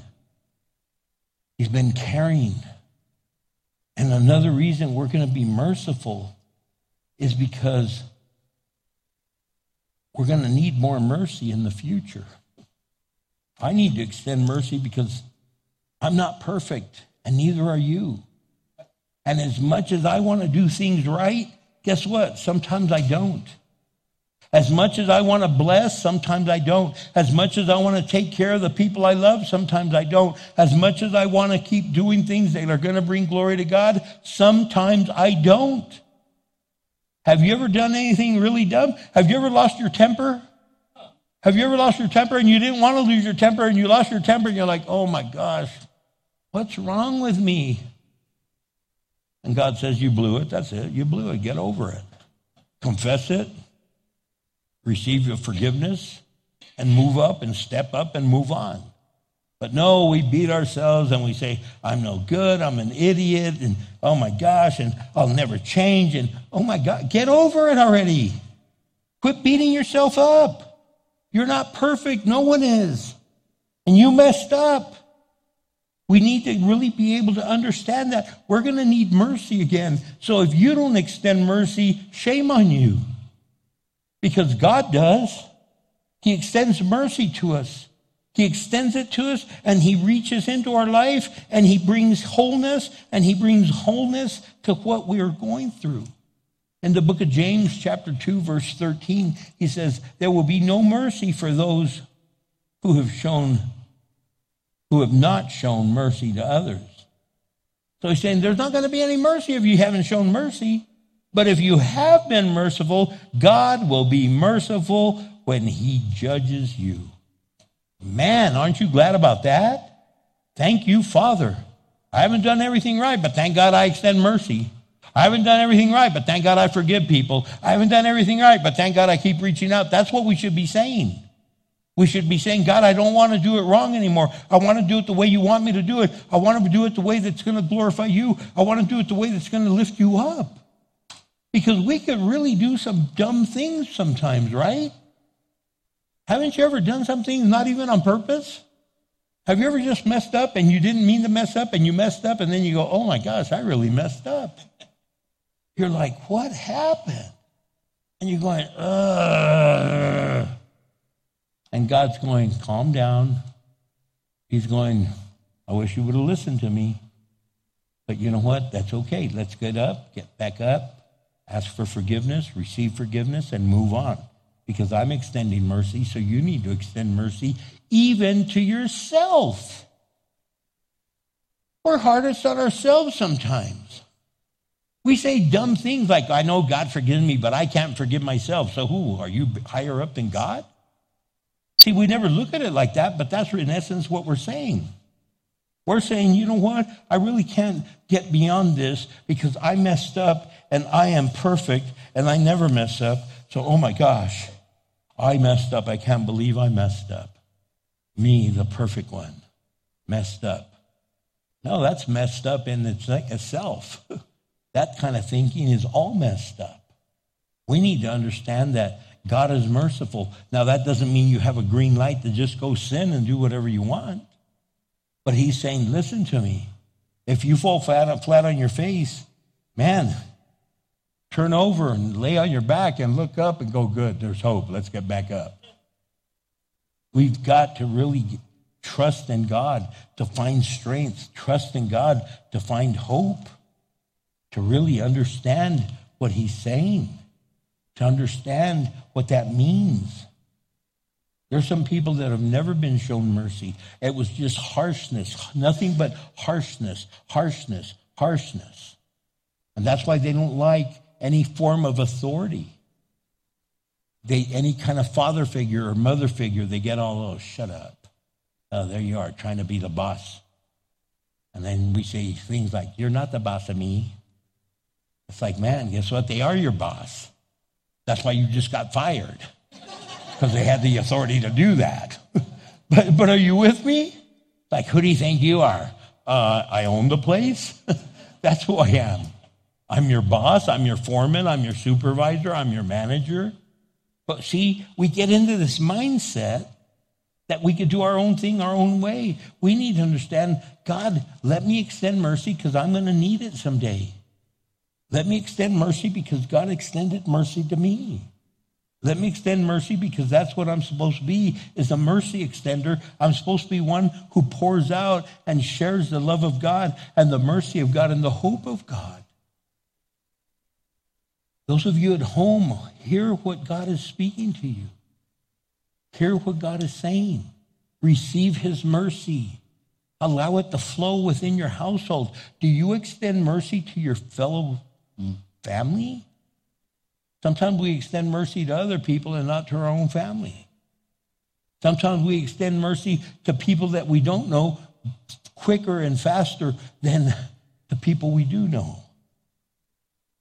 He's been caring. And another reason we're going to be merciful is because we're going to need more mercy in the future. I need to extend mercy because I'm not perfect, and neither are you. And as much as I want to do things right, guess what? Sometimes I don't. As much as I want to bless, sometimes I don't. As much as I want to take care of the people I love, sometimes I don't. As much as I want to keep doing things that are going to bring glory to God, sometimes I don't. Have you ever done anything really dumb? Have you ever lost your temper? Have you ever lost your temper and you didn't want to lose your temper and you lost your temper and you're like, oh my gosh, what's wrong with me? And God says, you blew it. That's it. You blew it. Get over it. Confess it receive your forgiveness and move up and step up and move on. But no, we beat ourselves and we say, I'm no good, I'm an idiot, and oh my gosh, and I'll never change, and oh my God, get over it already. Quit beating yourself up. You're not perfect, no one is. And you messed up. We need to really be able to understand that we're going to need mercy again. So if you don't extend mercy, shame on you because God does. He extends mercy to us. He extends it to us and he reaches into our life and he brings wholeness and he brings wholeness to what we are going through. In the book of James, chapter 2, verse 13, he says, There will be no mercy for those who have shown, who have not shown mercy to others. So he's saying there's not going to be any mercy if you haven't shown mercy. But if you have been merciful, God will be merciful when he judges you. Man, aren't you glad about that? Thank you, Father. I haven't done everything right, but thank God I extend mercy. I haven't done everything right, but thank God I forgive people. I haven't done everything right, but thank God I keep reaching out. That's what we should be saying. We should be saying, God, I don't want to do it wrong anymore. I want to do it the way you want me to do it. I want to do it the way that's going to glorify you. I want to do it the way that's going to lift you up. Because we could really do some dumb things sometimes, right? Haven't you ever done something not even on purpose? Have you ever just messed up and you didn't mean to mess up and you messed up and then you go, oh my gosh, I really messed up? You're like, what happened? And you're going, ugh. And God's going, calm down. He's going, I wish you would have listened to me. But you know what? That's okay. Let's get up, get back up, ask for forgiveness, receive forgiveness, and move on. Because I'm extending mercy, so you need to extend mercy even to yourself. We're hardest on ourselves sometimes. We say dumb things like, I know God forgives me, but I can't forgive myself. So who? Are you higher up than God? See, we never look at it like that, but that's in essence what we're saying. We're saying, you know what? I really can't get beyond this because I messed up and I am perfect and I never mess up. So, oh my gosh, I messed up. I can't believe I messed up. Me, the perfect one, messed up. No, that's messed up in itself. that kind of thinking is all messed up. We need to understand that God is merciful. Now, that doesn't mean you have a green light to just go sin and do whatever you want. But he's saying, listen to me. If you fall flat, flat on your face, man, turn over and lay on your back and look up and go, good, there's hope. Let's get back up. We've got to really trust in God to find strength, trust in God to find hope, to really understand what he's saying, to understand what that means. There's some people that have never been shown mercy. It was just harshness, nothing but harshness, harshness, harshness. And that's why they don't like any form of authority. They, any kind of father figure or mother figure, they get all, oh, shut up. Oh, there you are, trying to be the boss. And then we say things like, you're not the boss of me. It's like, man, guess what? They are your boss. That's why you just got fired because they had the authority to do that. but, but are you with me? Like, who do you think you are? Uh, I own the place. That's who I am. I'm your boss. I'm your foreman. I'm your supervisor. I'm your manager. But see, we get into this mindset that we could do our own thing our own way. We need to understand God, let me extend mercy because I'm going to need it someday. Let me extend mercy because God extended mercy to me. Let me extend mercy because that's what I'm supposed to be is a mercy extender. I'm supposed to be one who pours out and shares the love of God and the mercy of God and the hope of God. Those of you at home, hear what God is speaking to you. Hear what God is saying. Receive his mercy. Allow it to flow within your household. Do you extend mercy to your fellow family? Sometimes we extend mercy to other people and not to our own family. Sometimes we extend mercy to people that we don't know quicker and faster than the people we do know.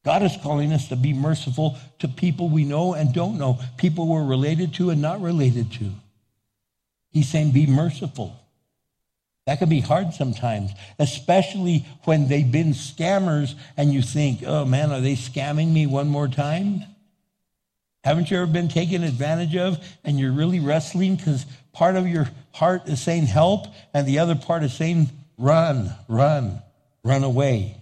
God is calling us to be merciful to people we know and don't know, people we're related to and not related to. He's saying, be merciful. That can be hard sometimes, especially when they've been scammers and you think, oh man, are they scamming me one more time? Haven't you ever been taken advantage of and you're really wrestling because part of your heart is saying help and the other part is saying run, run, run away.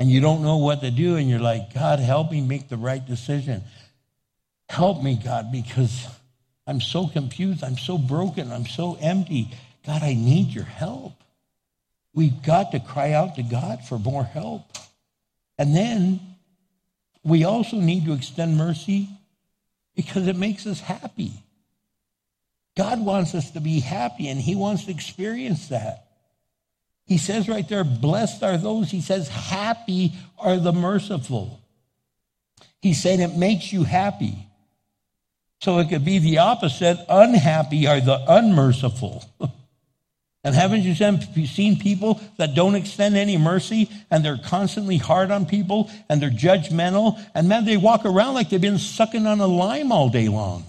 And you don't know what to do and you're like, God, help me make the right decision. Help me, God, because I'm so confused. I'm so broken. I'm so empty. God, I need your help. We've got to cry out to God for more help. And then we also need to extend mercy because it makes us happy. God wants us to be happy and He wants to experience that. He says right there, blessed are those, He says, happy are the merciful. He said it makes you happy. So it could be the opposite unhappy are the unmerciful. And haven't you seen people that don't extend any mercy and they're constantly hard on people and they're judgmental? And man, they walk around like they've been sucking on a lime all day long.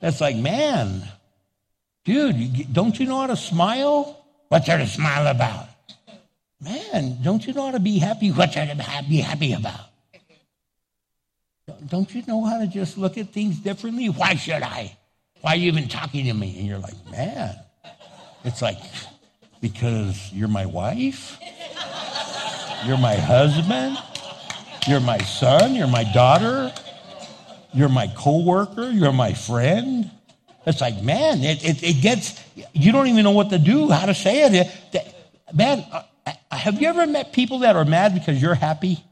That's like, man, dude, don't you know how to smile? What's there to smile about? Man, don't you know how to be happy? What's there to be happy about? Don't you know how to just look at things differently? Why should I? Why are you even talking to me? And you're like, man. It's like, because you're my wife, you're my husband, you're my son, you're my daughter, you're my coworker, you're my friend. It's like, man, it, it, it gets, you don't even know what to do, how to say it. man, have you ever met people that are mad because you're happy?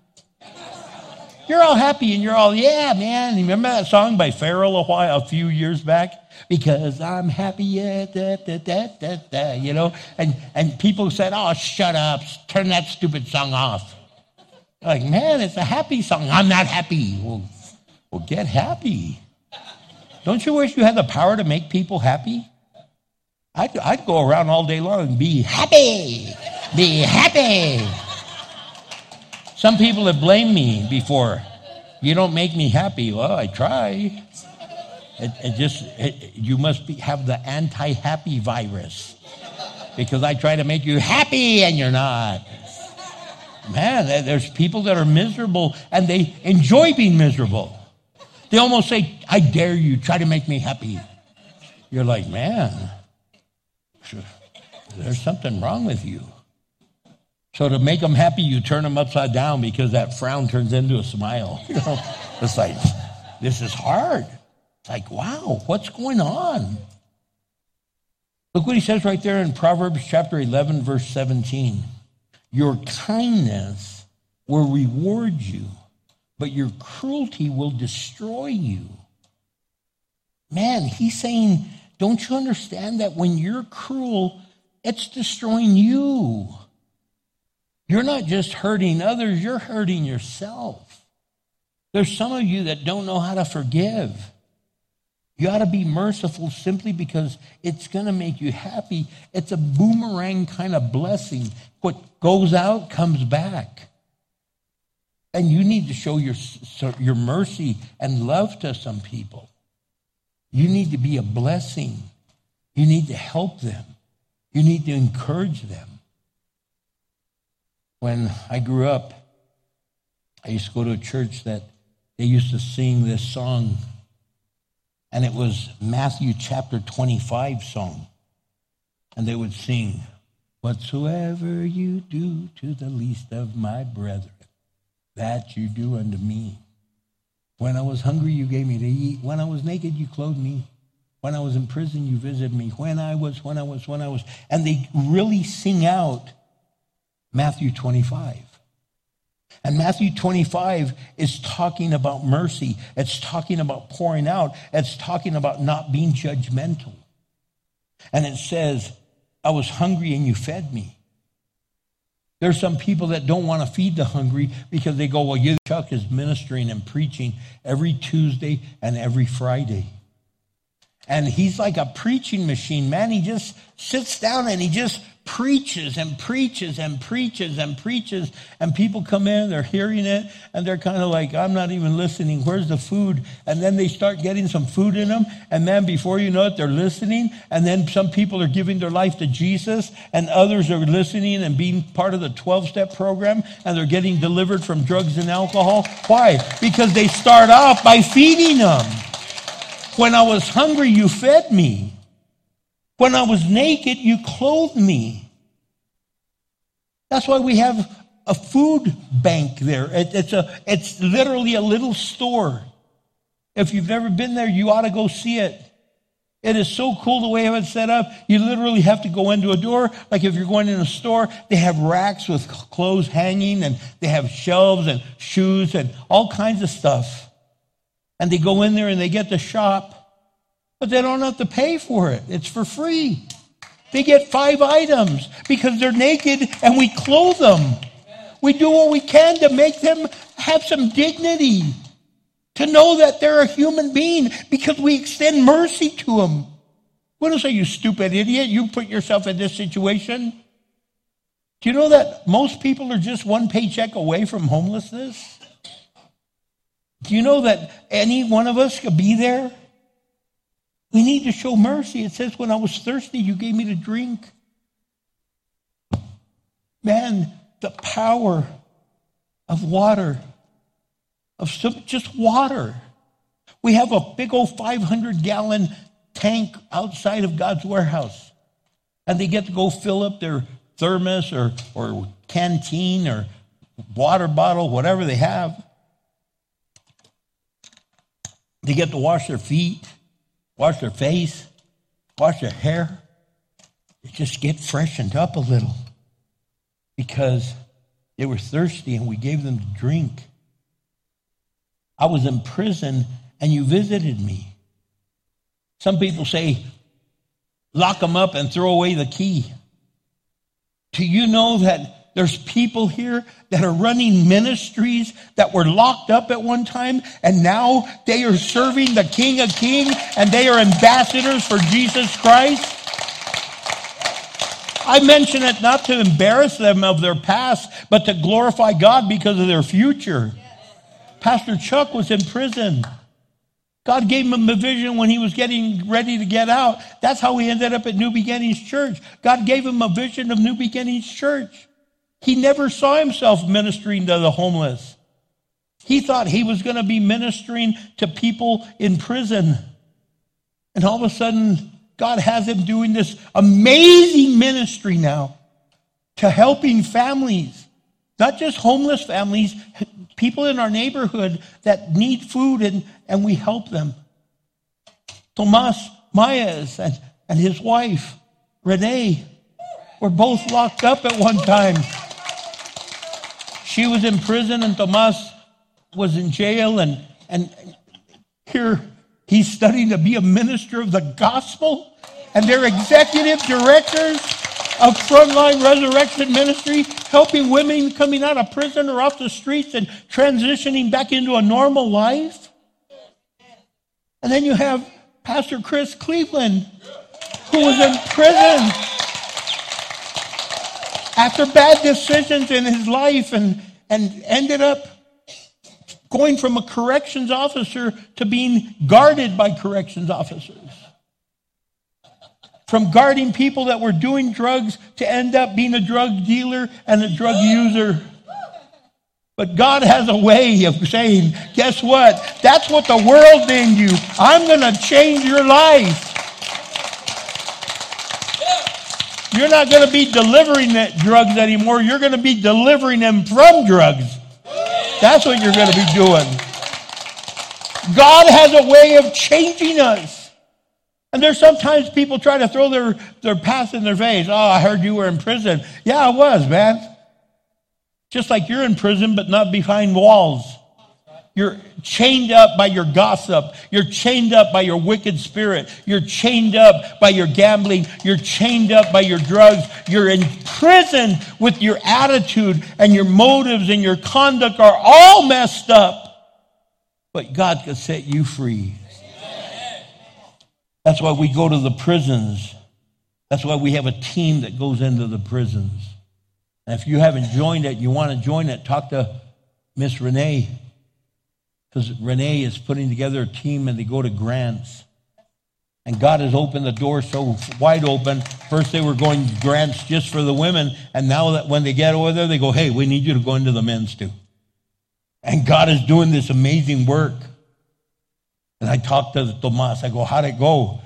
You're all happy and you're all, yeah, man. Remember that song by Pharrell a while, a few years back? Because I'm happy, da, da, da, da, da, you know? And, and people said, oh, shut up, turn that stupid song off. Like, man, it's a happy song. I'm not happy. Well, well, get happy. Don't you wish you had the power to make people happy? I'd, I'd go around all day long and be happy, be happy. Some people have blamed me before. You don't make me happy. Well, I try. It, it just, it, you must be, have the anti happy virus because I try to make you happy and you're not. Man, there's people that are miserable and they enjoy being miserable. They almost say, I dare you, try to make me happy. You're like, man, there's something wrong with you. So to make them happy, you turn them upside down because that frown turns into a smile. You know, it's like, this is hard. It's like, wow, what's going on? Look what he says right there in Proverbs chapter 11, verse 17. Your kindness will reward you, but your cruelty will destroy you. Man, he's saying, don't you understand that when you're cruel, it's destroying you? You're not just hurting others, you're hurting yourself. There's some of you that don't know how to forgive. You ought to be merciful simply because it's going to make you happy. It's a boomerang kind of blessing. What goes out comes back. And you need to show your, your mercy and love to some people. You need to be a blessing. You need to help them. You need to encourage them. When I grew up, I used to go to a church that they used to sing this song and it was Matthew chapter 25 song. And they would sing, Whatsoever you do to the least of my brethren, that you do unto me. When I was hungry, you gave me to eat. When I was naked, you clothed me. When I was in prison, you visited me. When I was, when I was, when I was. And they really sing out Matthew 25. And Matthew 25 is talking about mercy. It's talking about pouring out. It's talking about not being judgmental. And it says, I was hungry and you fed me. There's some people that don't want to feed the hungry because they go, well, Chuck is ministering and preaching every Tuesday and every Friday. And he's like a preaching machine, man. He just sits down and he just preaches and preaches and preaches and preaches. And people come in, they're hearing it, and they're kind of like, I'm not even listening. Where's the food? And then they start getting some food in them. And then before you know it, they're listening. And then some people are giving their life to Jesus, and others are listening and being part of the 12 step program, and they're getting delivered from drugs and alcohol. Why? Because they start off by feeding them. When I was hungry, you fed me. When I was naked, you clothed me. That's why we have a food bank there. It, it's, a, it's literally a little store. If you've never been there, you ought to go see it. It is so cool the way it's set up. You literally have to go into a door. Like if you're going in a store, they have racks with clothes hanging and they have shelves and shoes and all kinds of stuff. And they go in there and they get to shop but they don't have to pay for it. It's for free. They get five items because they're naked and we clothe them. We do what we can to make them have some dignity, to know that they're a human being because we extend mercy to them. We don't say, you stupid idiot, you put yourself in this situation. Do you know that most people are just one paycheck away from homelessness? Do you know that any one of us could be there? We need to show mercy. It says, When I was thirsty, you gave me to drink. Man, the power of water, of just water. We have a big old 500 gallon tank outside of God's warehouse. And they get to go fill up their thermos or, or canteen or water bottle, whatever they have. They get to wash their feet wash their face, wash their hair. They just get freshened up a little because they were thirsty and we gave them to drink. I was in prison and you visited me. Some people say, lock them up and throw away the key. Do you know that there's people here that are running ministries that were locked up at one time, and now they are serving the King of Kings and they are ambassadors for Jesus Christ. I mention it not to embarrass them of their past, but to glorify God because of their future. Pastor Chuck was in prison. God gave him a vision when he was getting ready to get out. That's how he ended up at New Beginnings Church. God gave him a vision of New Beginnings Church. He never saw himself ministering to the homeless. He thought he was going to be ministering to people in prison. And all of a sudden, God has him doing this amazing ministry now to helping families, not just homeless families, people in our neighborhood that need food and, and we help them. Tomas Maez and, and his wife, Renee, were both locked up at one time. She was in prison and Tomas was in jail and, and here he's studying to be a minister of the gospel and they're executive directors of Frontline Resurrection Ministry, helping women coming out of prison or off the streets and transitioning back into a normal life. And then you have Pastor Chris Cleveland, who was in prison after bad decisions in his life and, and ended up going from a corrections officer to being guarded by corrections officers. From guarding people that were doing drugs to end up being a drug dealer and a drug user. But God has a way of saying, guess what? That's what the world in you. I'm going to change your life. You're not going to be delivering that drugs anymore. You're going to be delivering them from drugs. That's what you're going to be doing. God has a way of changing us. And there's sometimes people try to throw their, their past in their face. Oh, I heard you were in prison. Yeah, I was, man. Just like you're in prison, but not behind walls. You're chained up by your gossip. You're chained up by your wicked spirit. You're chained up by your gambling. You're chained up by your drugs. You're in prison with your attitude and your motives and your conduct are all messed up. But God can set you free. That's why we go to the prisons. That's why we have a team that goes into the prisons. And if you haven't joined it, you want to join it, talk to Miss Renee because Renee is putting together a team and they go to grants. And God has opened the door so wide open. First, they were going grants just for the women. And now that when they get over there, they go, hey, we need you to go into the men's too. And God is doing this amazing work. And I talked to Tomas. I go, how'd it go?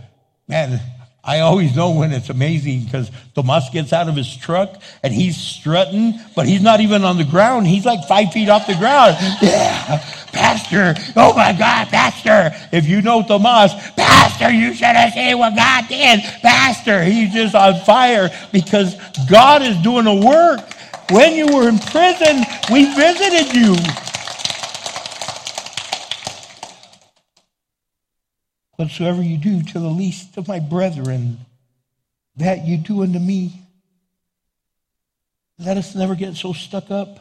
Man, I always know when it's amazing because Tomas gets out of his truck and he's strutting, but he's not even on the ground. He's like five feet off the ground. Yeah, Pastor. Oh my God, Pastor. If you know Tomas, Pastor, you should have seen what God did. Pastor, he's just on fire because God is doing a work. When you were in prison, we visited you. Whatsoever you do to the least of my brethren, that you do unto me. Let us never get so stuck up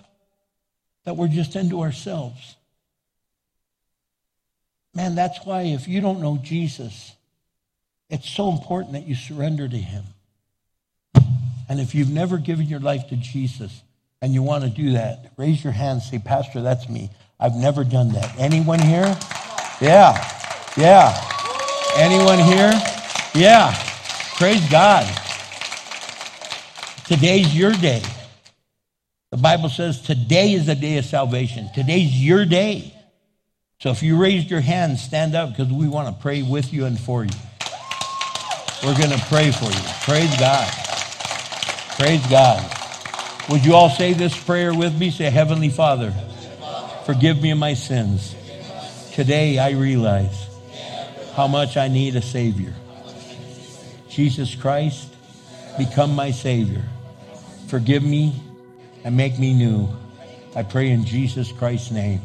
that we're just into ourselves. Man, that's why if you don't know Jesus, it's so important that you surrender to him. And if you've never given your life to Jesus and you want to do that, raise your hand say, Pastor, that's me. I've never done that. Anyone here? Yeah. Yeah. Anyone here? Yeah. Praise God. Today's your day. The Bible says today is the day of salvation. Today's your day. So if you raised your hand, stand up because we want to pray with you and for you. We're going to pray for you. Praise God. Praise God. Would you all say this prayer with me? Say, Heavenly Father, forgive me of my sins. Today I realize how much I need a Savior. Jesus Christ, become my Savior. Forgive me and make me new. I pray in Jesus Christ's name.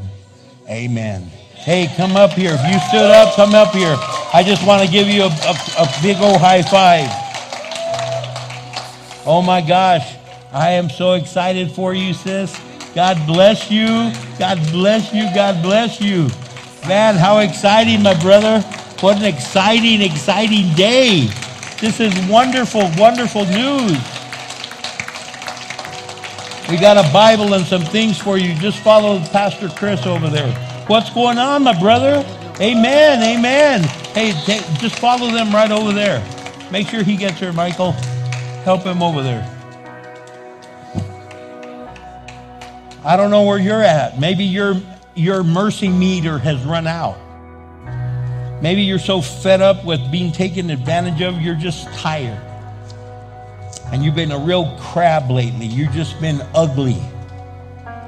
Amen. Hey, come up here. If you stood up, come up here. I just want to give you a, a, a big old high five. Oh my gosh. I am so excited for you, sis. God bless you. God bless you. God bless you. Man, how exciting, my brother. What an exciting, exciting day. This is wonderful, wonderful news. We got a Bible and some things for you. Just follow Pastor Chris over there. What's going on, my brother? Amen, amen. Hey, t- just follow them right over there. Make sure he gets here, Michael. Help him over there. I don't know where you're at. Maybe your your mercy meter has run out. Maybe you're so fed up with being taken advantage of, you're just tired. And you've been a real crab lately. You've just been ugly.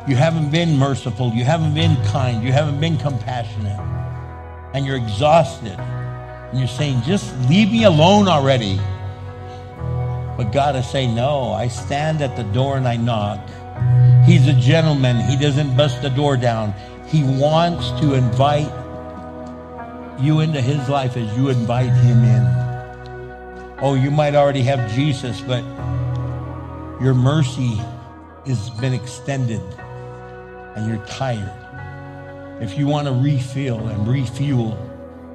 You haven't been merciful. You haven't been kind. You haven't been compassionate. And you're exhausted. And you're saying, just leave me alone already. But God is saying, no, I stand at the door and I knock. He's a gentleman. He doesn't bust the door down. He wants to invite you into his life as you invite him in. Oh, you might already have Jesus, but your mercy has been extended and you're tired. If you want to refill and refuel,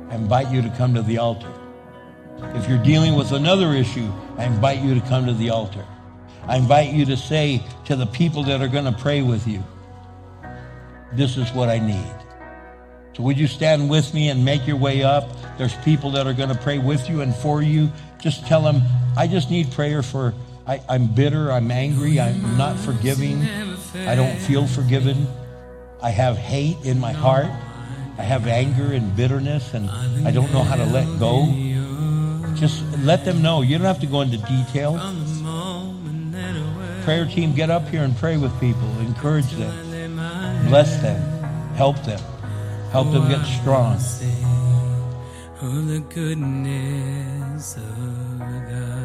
I invite you to come to the altar. If you're dealing with another issue, I invite you to come to the altar. I invite you to say to the people that are going to pray with you, this is what I need. So would you stand with me and make your way up? There's people that are going to pray with you and for you. Just tell them, I just need prayer for, I, am bitter, I'm angry, I'm not forgiving, I don't feel forgiven. I have hate in my heart. I have anger and bitterness, and I don't know how to let go. Just let them know. You don't have to go into detail. Prayer team, get up here and pray with people. Encourage them. Bless them. Help them. Help them get strong. Of the goodness of God.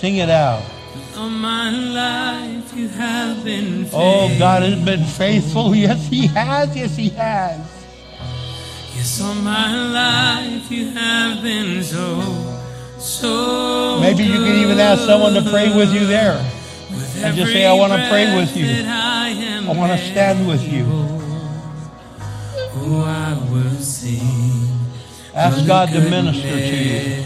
Sing it out. Life you have been Oh. God has been faithful. Yes, He has. Yes, He has. Yes, all my life you have been so, so Maybe you can even ask someone to pray with you there. With and just say, "I wanna pray with you. I, I want to stand with you. Oh, I will sing. Ask God to minister to you.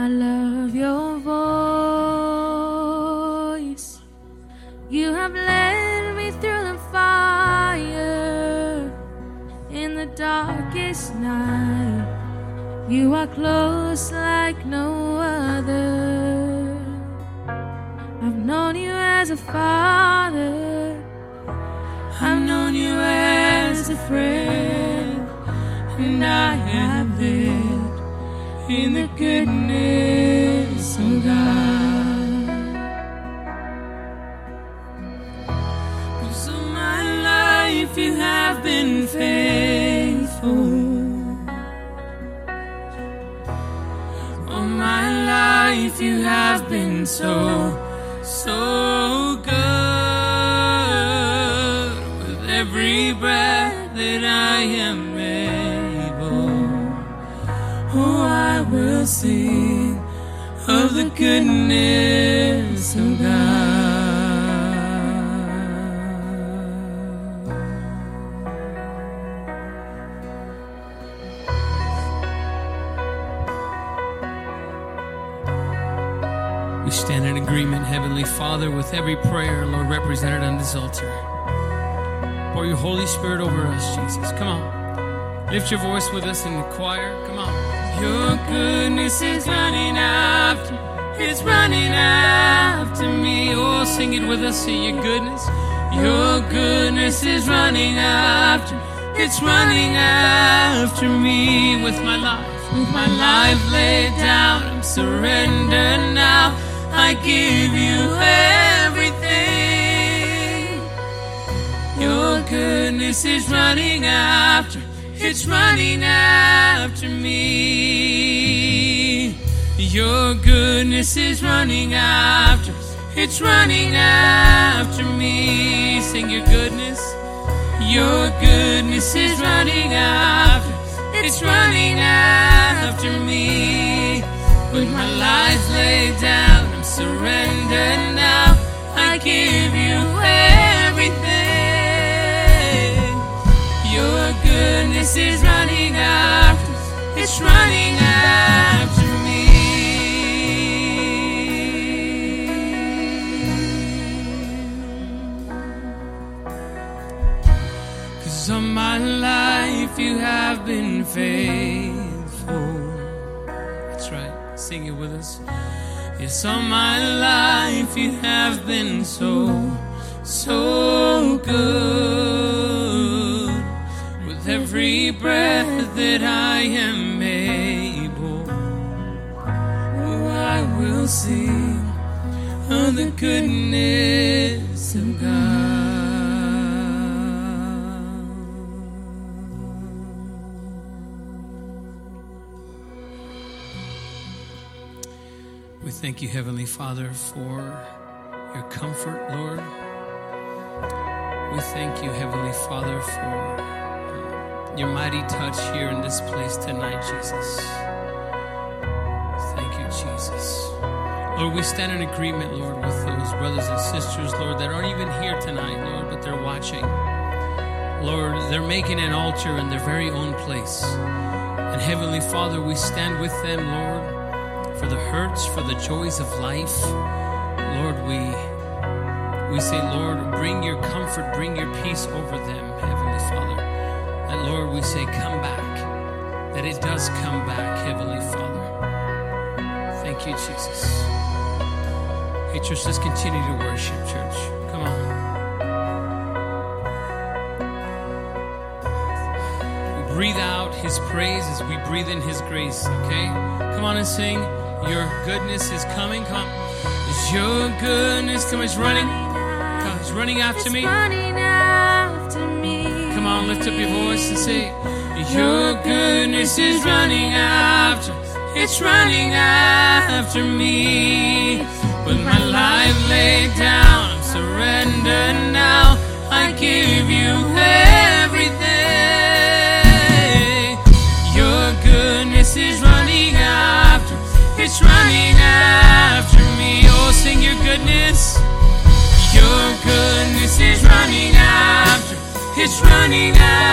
I love your voice. You have led me through the fire in the darkest night. You are close like no other. I've known you as a father. I've known you as a friend. And I have lived in the goodness of God. Cause all my life you have been faithful. All my life you have been so, so good. With every breath that I am will sing of the goodness of God. We stand in agreement, Heavenly Father, with every prayer, Lord, represented on this altar. Pour your Holy Spirit over us, Jesus. Come on. Lift your voice with us in the choir. Come on. Your goodness is running after, it's running after me. Oh, sing it with us, sing your goodness. Your goodness is running after, it's running after me with my life, with my life laid down. I'm surrendered now. I give you everything. Your goodness is running after, it's running after me. Your goodness is running after, it's running after me. Sing your goodness. Your goodness is running after, it's running after me. With my life laid down, I'm surrendered goodness is running after, it's running after me. Cause all my life you have been faithful. That's right. Sing it with us. Yes, all my life you have been so, so good. Every breath that I am able, oh, I will sing of the goodness of God. We thank you, Heavenly Father, for your comfort, Lord. We thank you, Heavenly Father, for your mighty touch here in this place tonight, Jesus. Thank you, Jesus. Lord, we stand in agreement, Lord, with those brothers and sisters, Lord, that aren't even here tonight, Lord, but they're watching. Lord, they're making an altar in their very own place. And Heavenly Father, we stand with them, Lord for the hurts, for the joys of life. Lord, we we say, Lord, bring your comfort, bring your peace over them, Heavenly Father. And Lord, we say, come back. That it does come back, Heavenly Father. Thank you, Jesus. Hey, church, let's continue to worship, church. Come on. We breathe out His praise as we breathe in His grace, okay? Come on and sing. Your goodness is coming. Come on. Is your goodness coming? It's running. It's running after me. On, lift up your voice and say, Your goodness is running after, it's running after me. With my life laid down, surrender now. I give you everything. Your goodness is running after, it's running after running after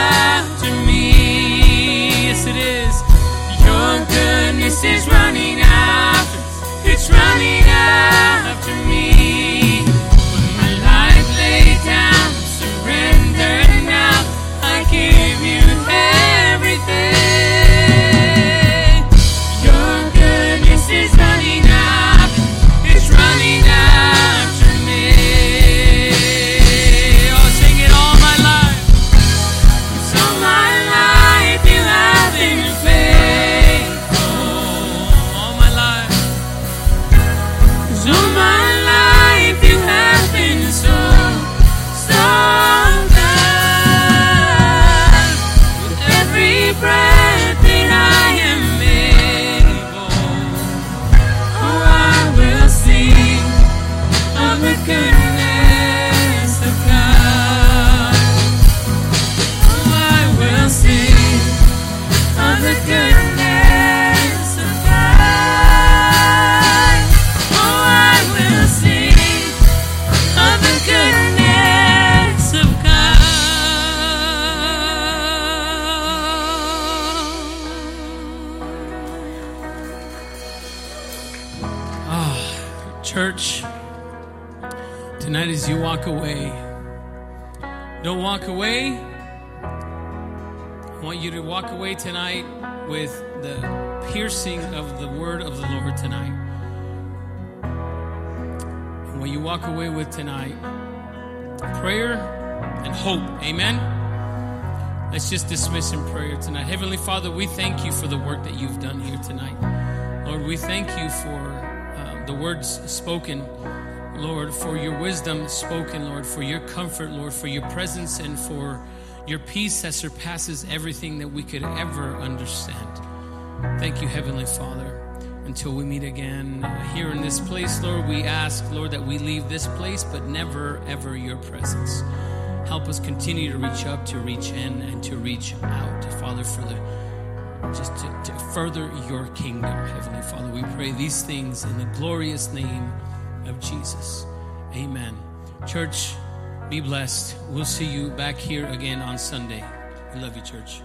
tonight with the piercing of the word of the Lord tonight. And what you walk away with tonight, prayer and hope. Amen. Let's just dismiss in prayer tonight. Heavenly Father, we thank you for the work that you've done here tonight. Lord, we thank you for uh, the words spoken. Lord, for your wisdom spoken, Lord, for your comfort, Lord, for your presence and for your peace that surpasses everything that we could ever understand. Thank you, Heavenly Father. Until we meet again uh, here in this place, Lord, we ask, Lord, that we leave this place, but never, ever your presence. Help us continue to reach up, to reach in, and to reach out, Father, for the just to, to further your kingdom, Heavenly Father. We pray these things in the glorious name of Jesus. Amen. Church, be blessed. We'll see you back here again on Sunday. We love you, church.